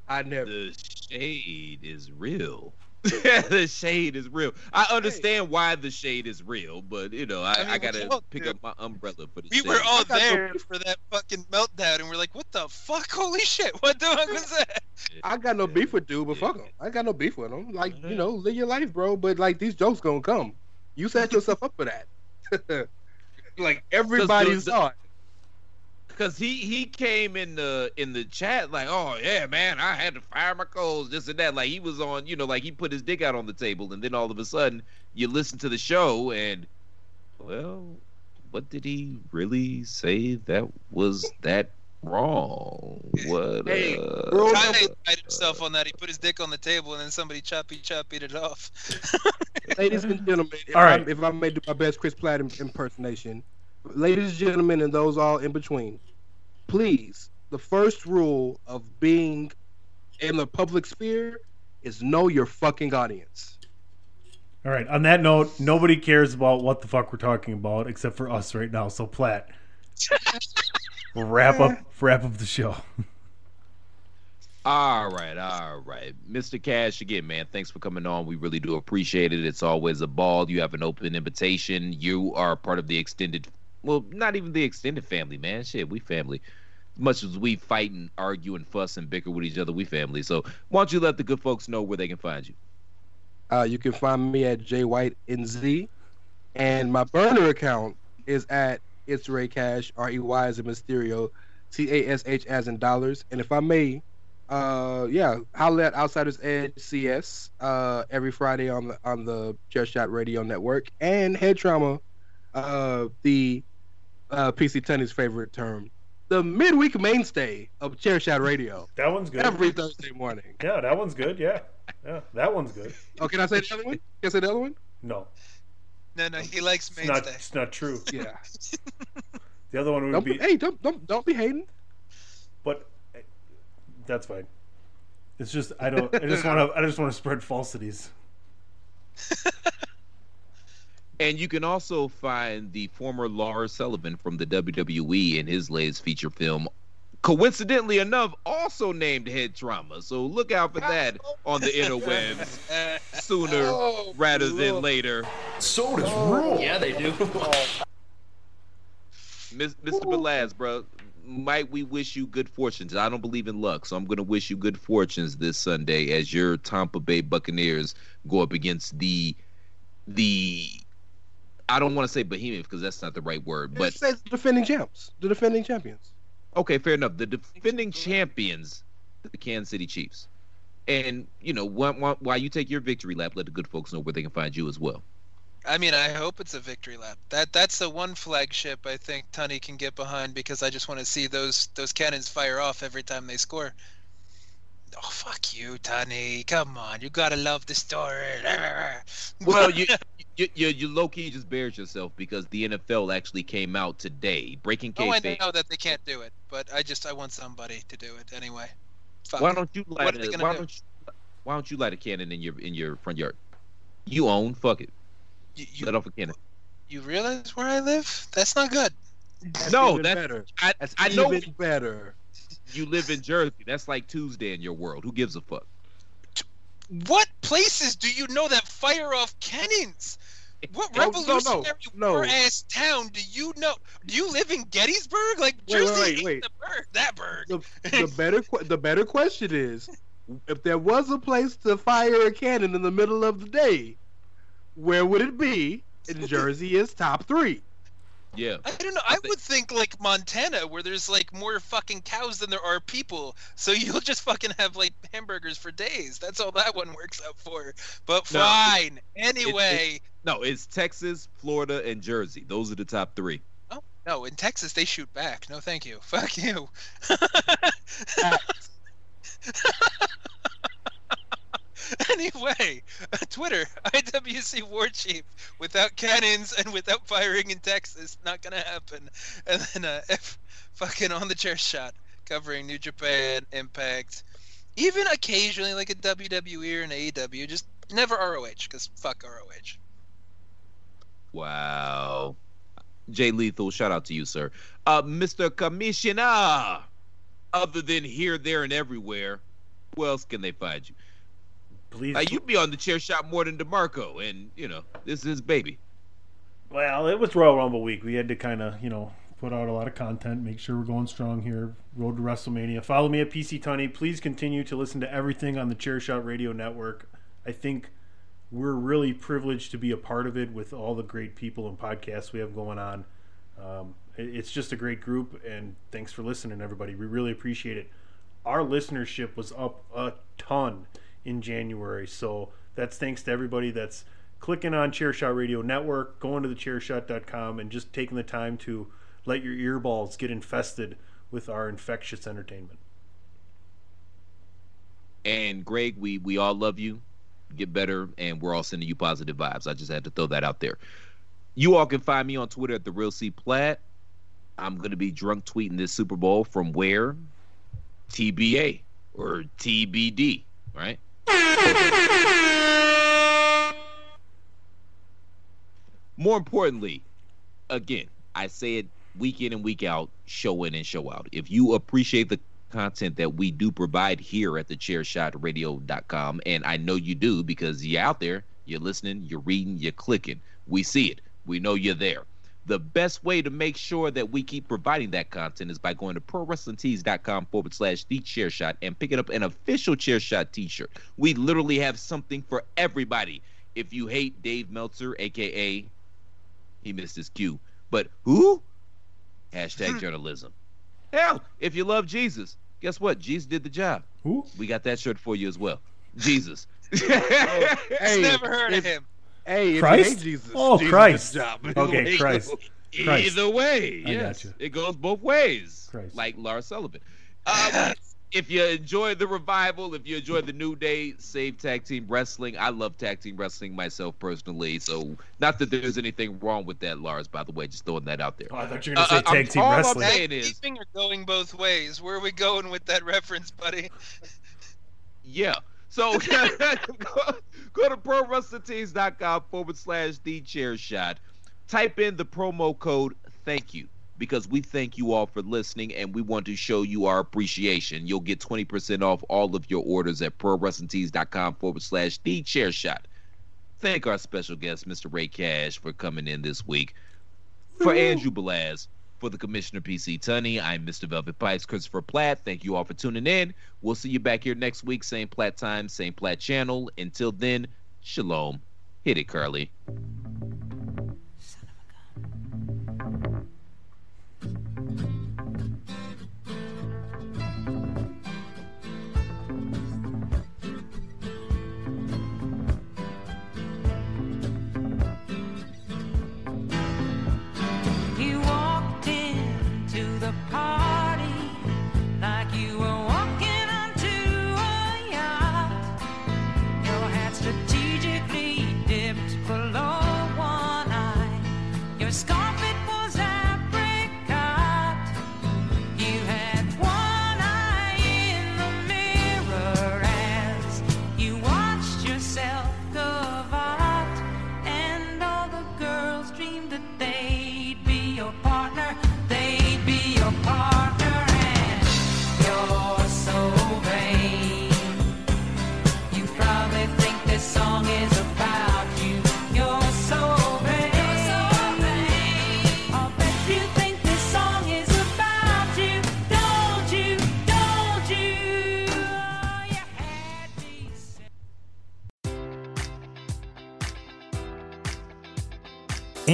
hot and heavy. The shade is real. the shade is real. I understand why the shade is real, but you know, I, I I, mean, we gotta all pick do. up my umbrella for the we shade. were all got no there for that fucking meltdown, and we're like, "What the fuck? Holy shit! What the fuck was that?" I got no beef with dude, but fuck him. I got no beef with him. Like you know, live your life, bro. But like these jokes gonna come. You set yourself up for that. like everybody the- saw it. Cause he he came in the in the chat like, oh yeah, man, I had to fire my coals, this and that. Like he was on, you know, like he put his dick out on the table, and then all of a sudden you listen to the show, and well, what did he really say that was that wrong. What? Hey, uh, bro, Kanye lied himself on that. He put his dick on the table and then somebody choppy choppied it off. ladies and gentlemen, if, All right. I, if I may do my best Chris Platt impersonation, ladies and gentlemen, and those all in between, please, the first rule of being in the public sphere is know your fucking audience. All right. On that note, nobody cares about what the fuck we're talking about except for us right now. So Platt, wrap up, wrap up the show. All right, all right. Mr. Cash, again, man, thanks for coming on. We really do appreciate it. It's always a ball. You have an open invitation. You are part of the extended, well, not even the extended family, man. Shit, we family. Much as we fight and argue and fuss and bicker with each other, we family. So why don't you let the good folks know where they can find you? Uh, you can find me at J White NZ, and my burner account is at It's Ray Cash R E Y as in Mysterio, T A S H as in dollars. And if I may, uh, yeah, holla at Outsiders Edge CS uh, every Friday on the on the Chair Shot Radio Network and Head Trauma, uh, the uh, PC Tunney's favorite term, the midweek mainstay of Chair Shot Radio. That one's good. Every Thursday morning. Yeah, that one's good. Yeah, yeah, that one's good. Oh, can I say the other one? Can I say the other one? No, No, no, he likes it's not. mainstay. It's not true. Yeah. The other one would Don't be. be, hey, don't don't don't be hating. But eh, that's fine. It's just I don't. I just want to. I just want to spread falsities. And you can also find the former Lars Sullivan from the WWE in his latest feature film, coincidentally enough, also named Head Trauma. So look out for that on the interwebs sooner Oh, rather than later. Sodas oh, rule. Yeah, they do. Oh. Miss, Mr. Belaz, bro, might we wish you good fortunes? I don't believe in luck, so I'm going to wish you good fortunes this Sunday as your Tampa Bay Buccaneers go up against the the. I don't want to say behemoth because that's not the right word, but Just say the defending champs, the defending champions. Okay, fair enough. The defending champions, the Kansas City Chiefs. And, you know, while, while- while you take your victory lap, let the good folks know where they can find you as well. I mean, I hope it's a victory lap. That that's the one flagship I think Tunney can get behind because I just want to see those those cannons fire off every time they score. Oh fuck you, Tony. Come on, you gotta love the story. Well, you, you, you, you low key just bears yourself because the NFL actually came out today, breaking oh, I know that they can't do it, but I just I want somebody to do it anyway. Fuck. Why don't you What light are they a, gonna why do? don't you, why don't you light a cannon in your in your front yard? You own, fuck it. You, Let off a cannon. You realize where I live? That's not good. no, that's better. I, That's I know better. You live in Jersey. That's like Tuesday in your world. Who gives a fuck? What places do you know that fire off cannons? What no, no, revolutionary no. war ass town do you know? Do you live in Gettysburg? Like Wait, wait, Jersey wait, ain't wait. the bird, that bird. The, the better the better question is, if there was a place to fire a cannon in the middle of the day, where would it be? And Jersey is top three. Yeah. I don't know. I would think like Montana, where there's like more fucking cows than there are people, so you'll just fucking have like hamburgers for days. That's all that one works out for. But No, fine. Anyway, no, it's Texas, Florida, and Jersey. Those are the top three. oh no, in Texas they shoot back. No, thank you. Fuck you. anyway, Twitter, IWC War Chief, without cannons and without firing in Texas, not gonna happen. And then uh, F, fucking on the chair shot, covering New Japan, Impact, even occasionally like a WWE or an AEW, just never ROH, because fuck ROH. Wow. Jay Lethal, shout out to you, sir. Uh, Mr. Commissioner, other than here, there, and everywhere, where else can they find you? Please. Uh, you be on the chair shot more than DeMarco, and, you know, this is his baby. Well, it was Royal Rumble week. We had to kind of, you know, put out a lot of content, make sure we're going strong here. Road to WrestleMania. Follow me at PC Tunney. Please continue to listen to everything on the Chairshot Radio Network. I think we're really privileged to be a part of it with all the great people and podcasts we have going on. Um, it's just a great group, and thanks for listening, everybody. We really appreciate it. Our listenership was up a ton in January, so that's thanks to everybody that's clicking on Chairshot Radio Network, going to the chairshot.com, and just taking the time to let your earballs get infested with our infectious entertainment. And Greg, we we all love you. Get better, and we're all sending you positive vibes. I just had to throw that out there. You all can find me on Twitter at the Real C Platt. I'm gonna be drunk tweeting this Super Bowl from where? TBA or TBD, right? More importantly, again, I say it week in and week out, show in and show out. If you appreciate the content that we do provide here at the and I know you do because you're out there, you're listening, you're reading, you're clicking. We see it. We know you're there. The best way to make sure that we keep providing that content is by going to prowrestlingtees.com forward slash the chair shot and picking up an official chair shot t shirt. We literally have something for everybody. If you hate Dave Meltzer, aka he missed his cue, but who? Hashtag mm. journalism. Hell, if you love Jesus, guess what? Jesus did the job. Who? We got that shirt for you as well. Jesus. Oh, hey, Never heard of him. Hey, if Christ? you hate Jesus, Oh, Jesus Christ. did job. Okay, Christ. Christ. Either way, I yes, gotcha. it goes both ways. Christ. Like Lars Sullivan. Uh, if you enjoy the revival, if you enjoy the New Day Save Tag Team Wrestling, I love tag team wrestling myself personally. So, not that there's anything wrong with that, Lars. By the way, just throwing that out there. Oh, I thought you were gonna Uh, say uh, tag I'm- team all I'm wrestling. saying is, Keeping or going both ways. Where are we going with that reference, buddy? Yeah. So go, go to prowrestlingtees.com forward slash the chair shot. Type in the promo code thank you because we thank you all for listening and we want to show you our appreciation. You'll get 20% off all of your orders at prowrestlingtees.com forward slash the chair shot. Thank our special guest, Mr. Ray Cash, for coming in this week. For Andrew Belaz, for the Commissioner PC Tunney, I'm Mr. Velvet Pipes, Christopher Platt. Thank you all for tuning in. We'll see you back here next week, same Platt time, same Platt channel. Until then, shalom. Hit it, Curly.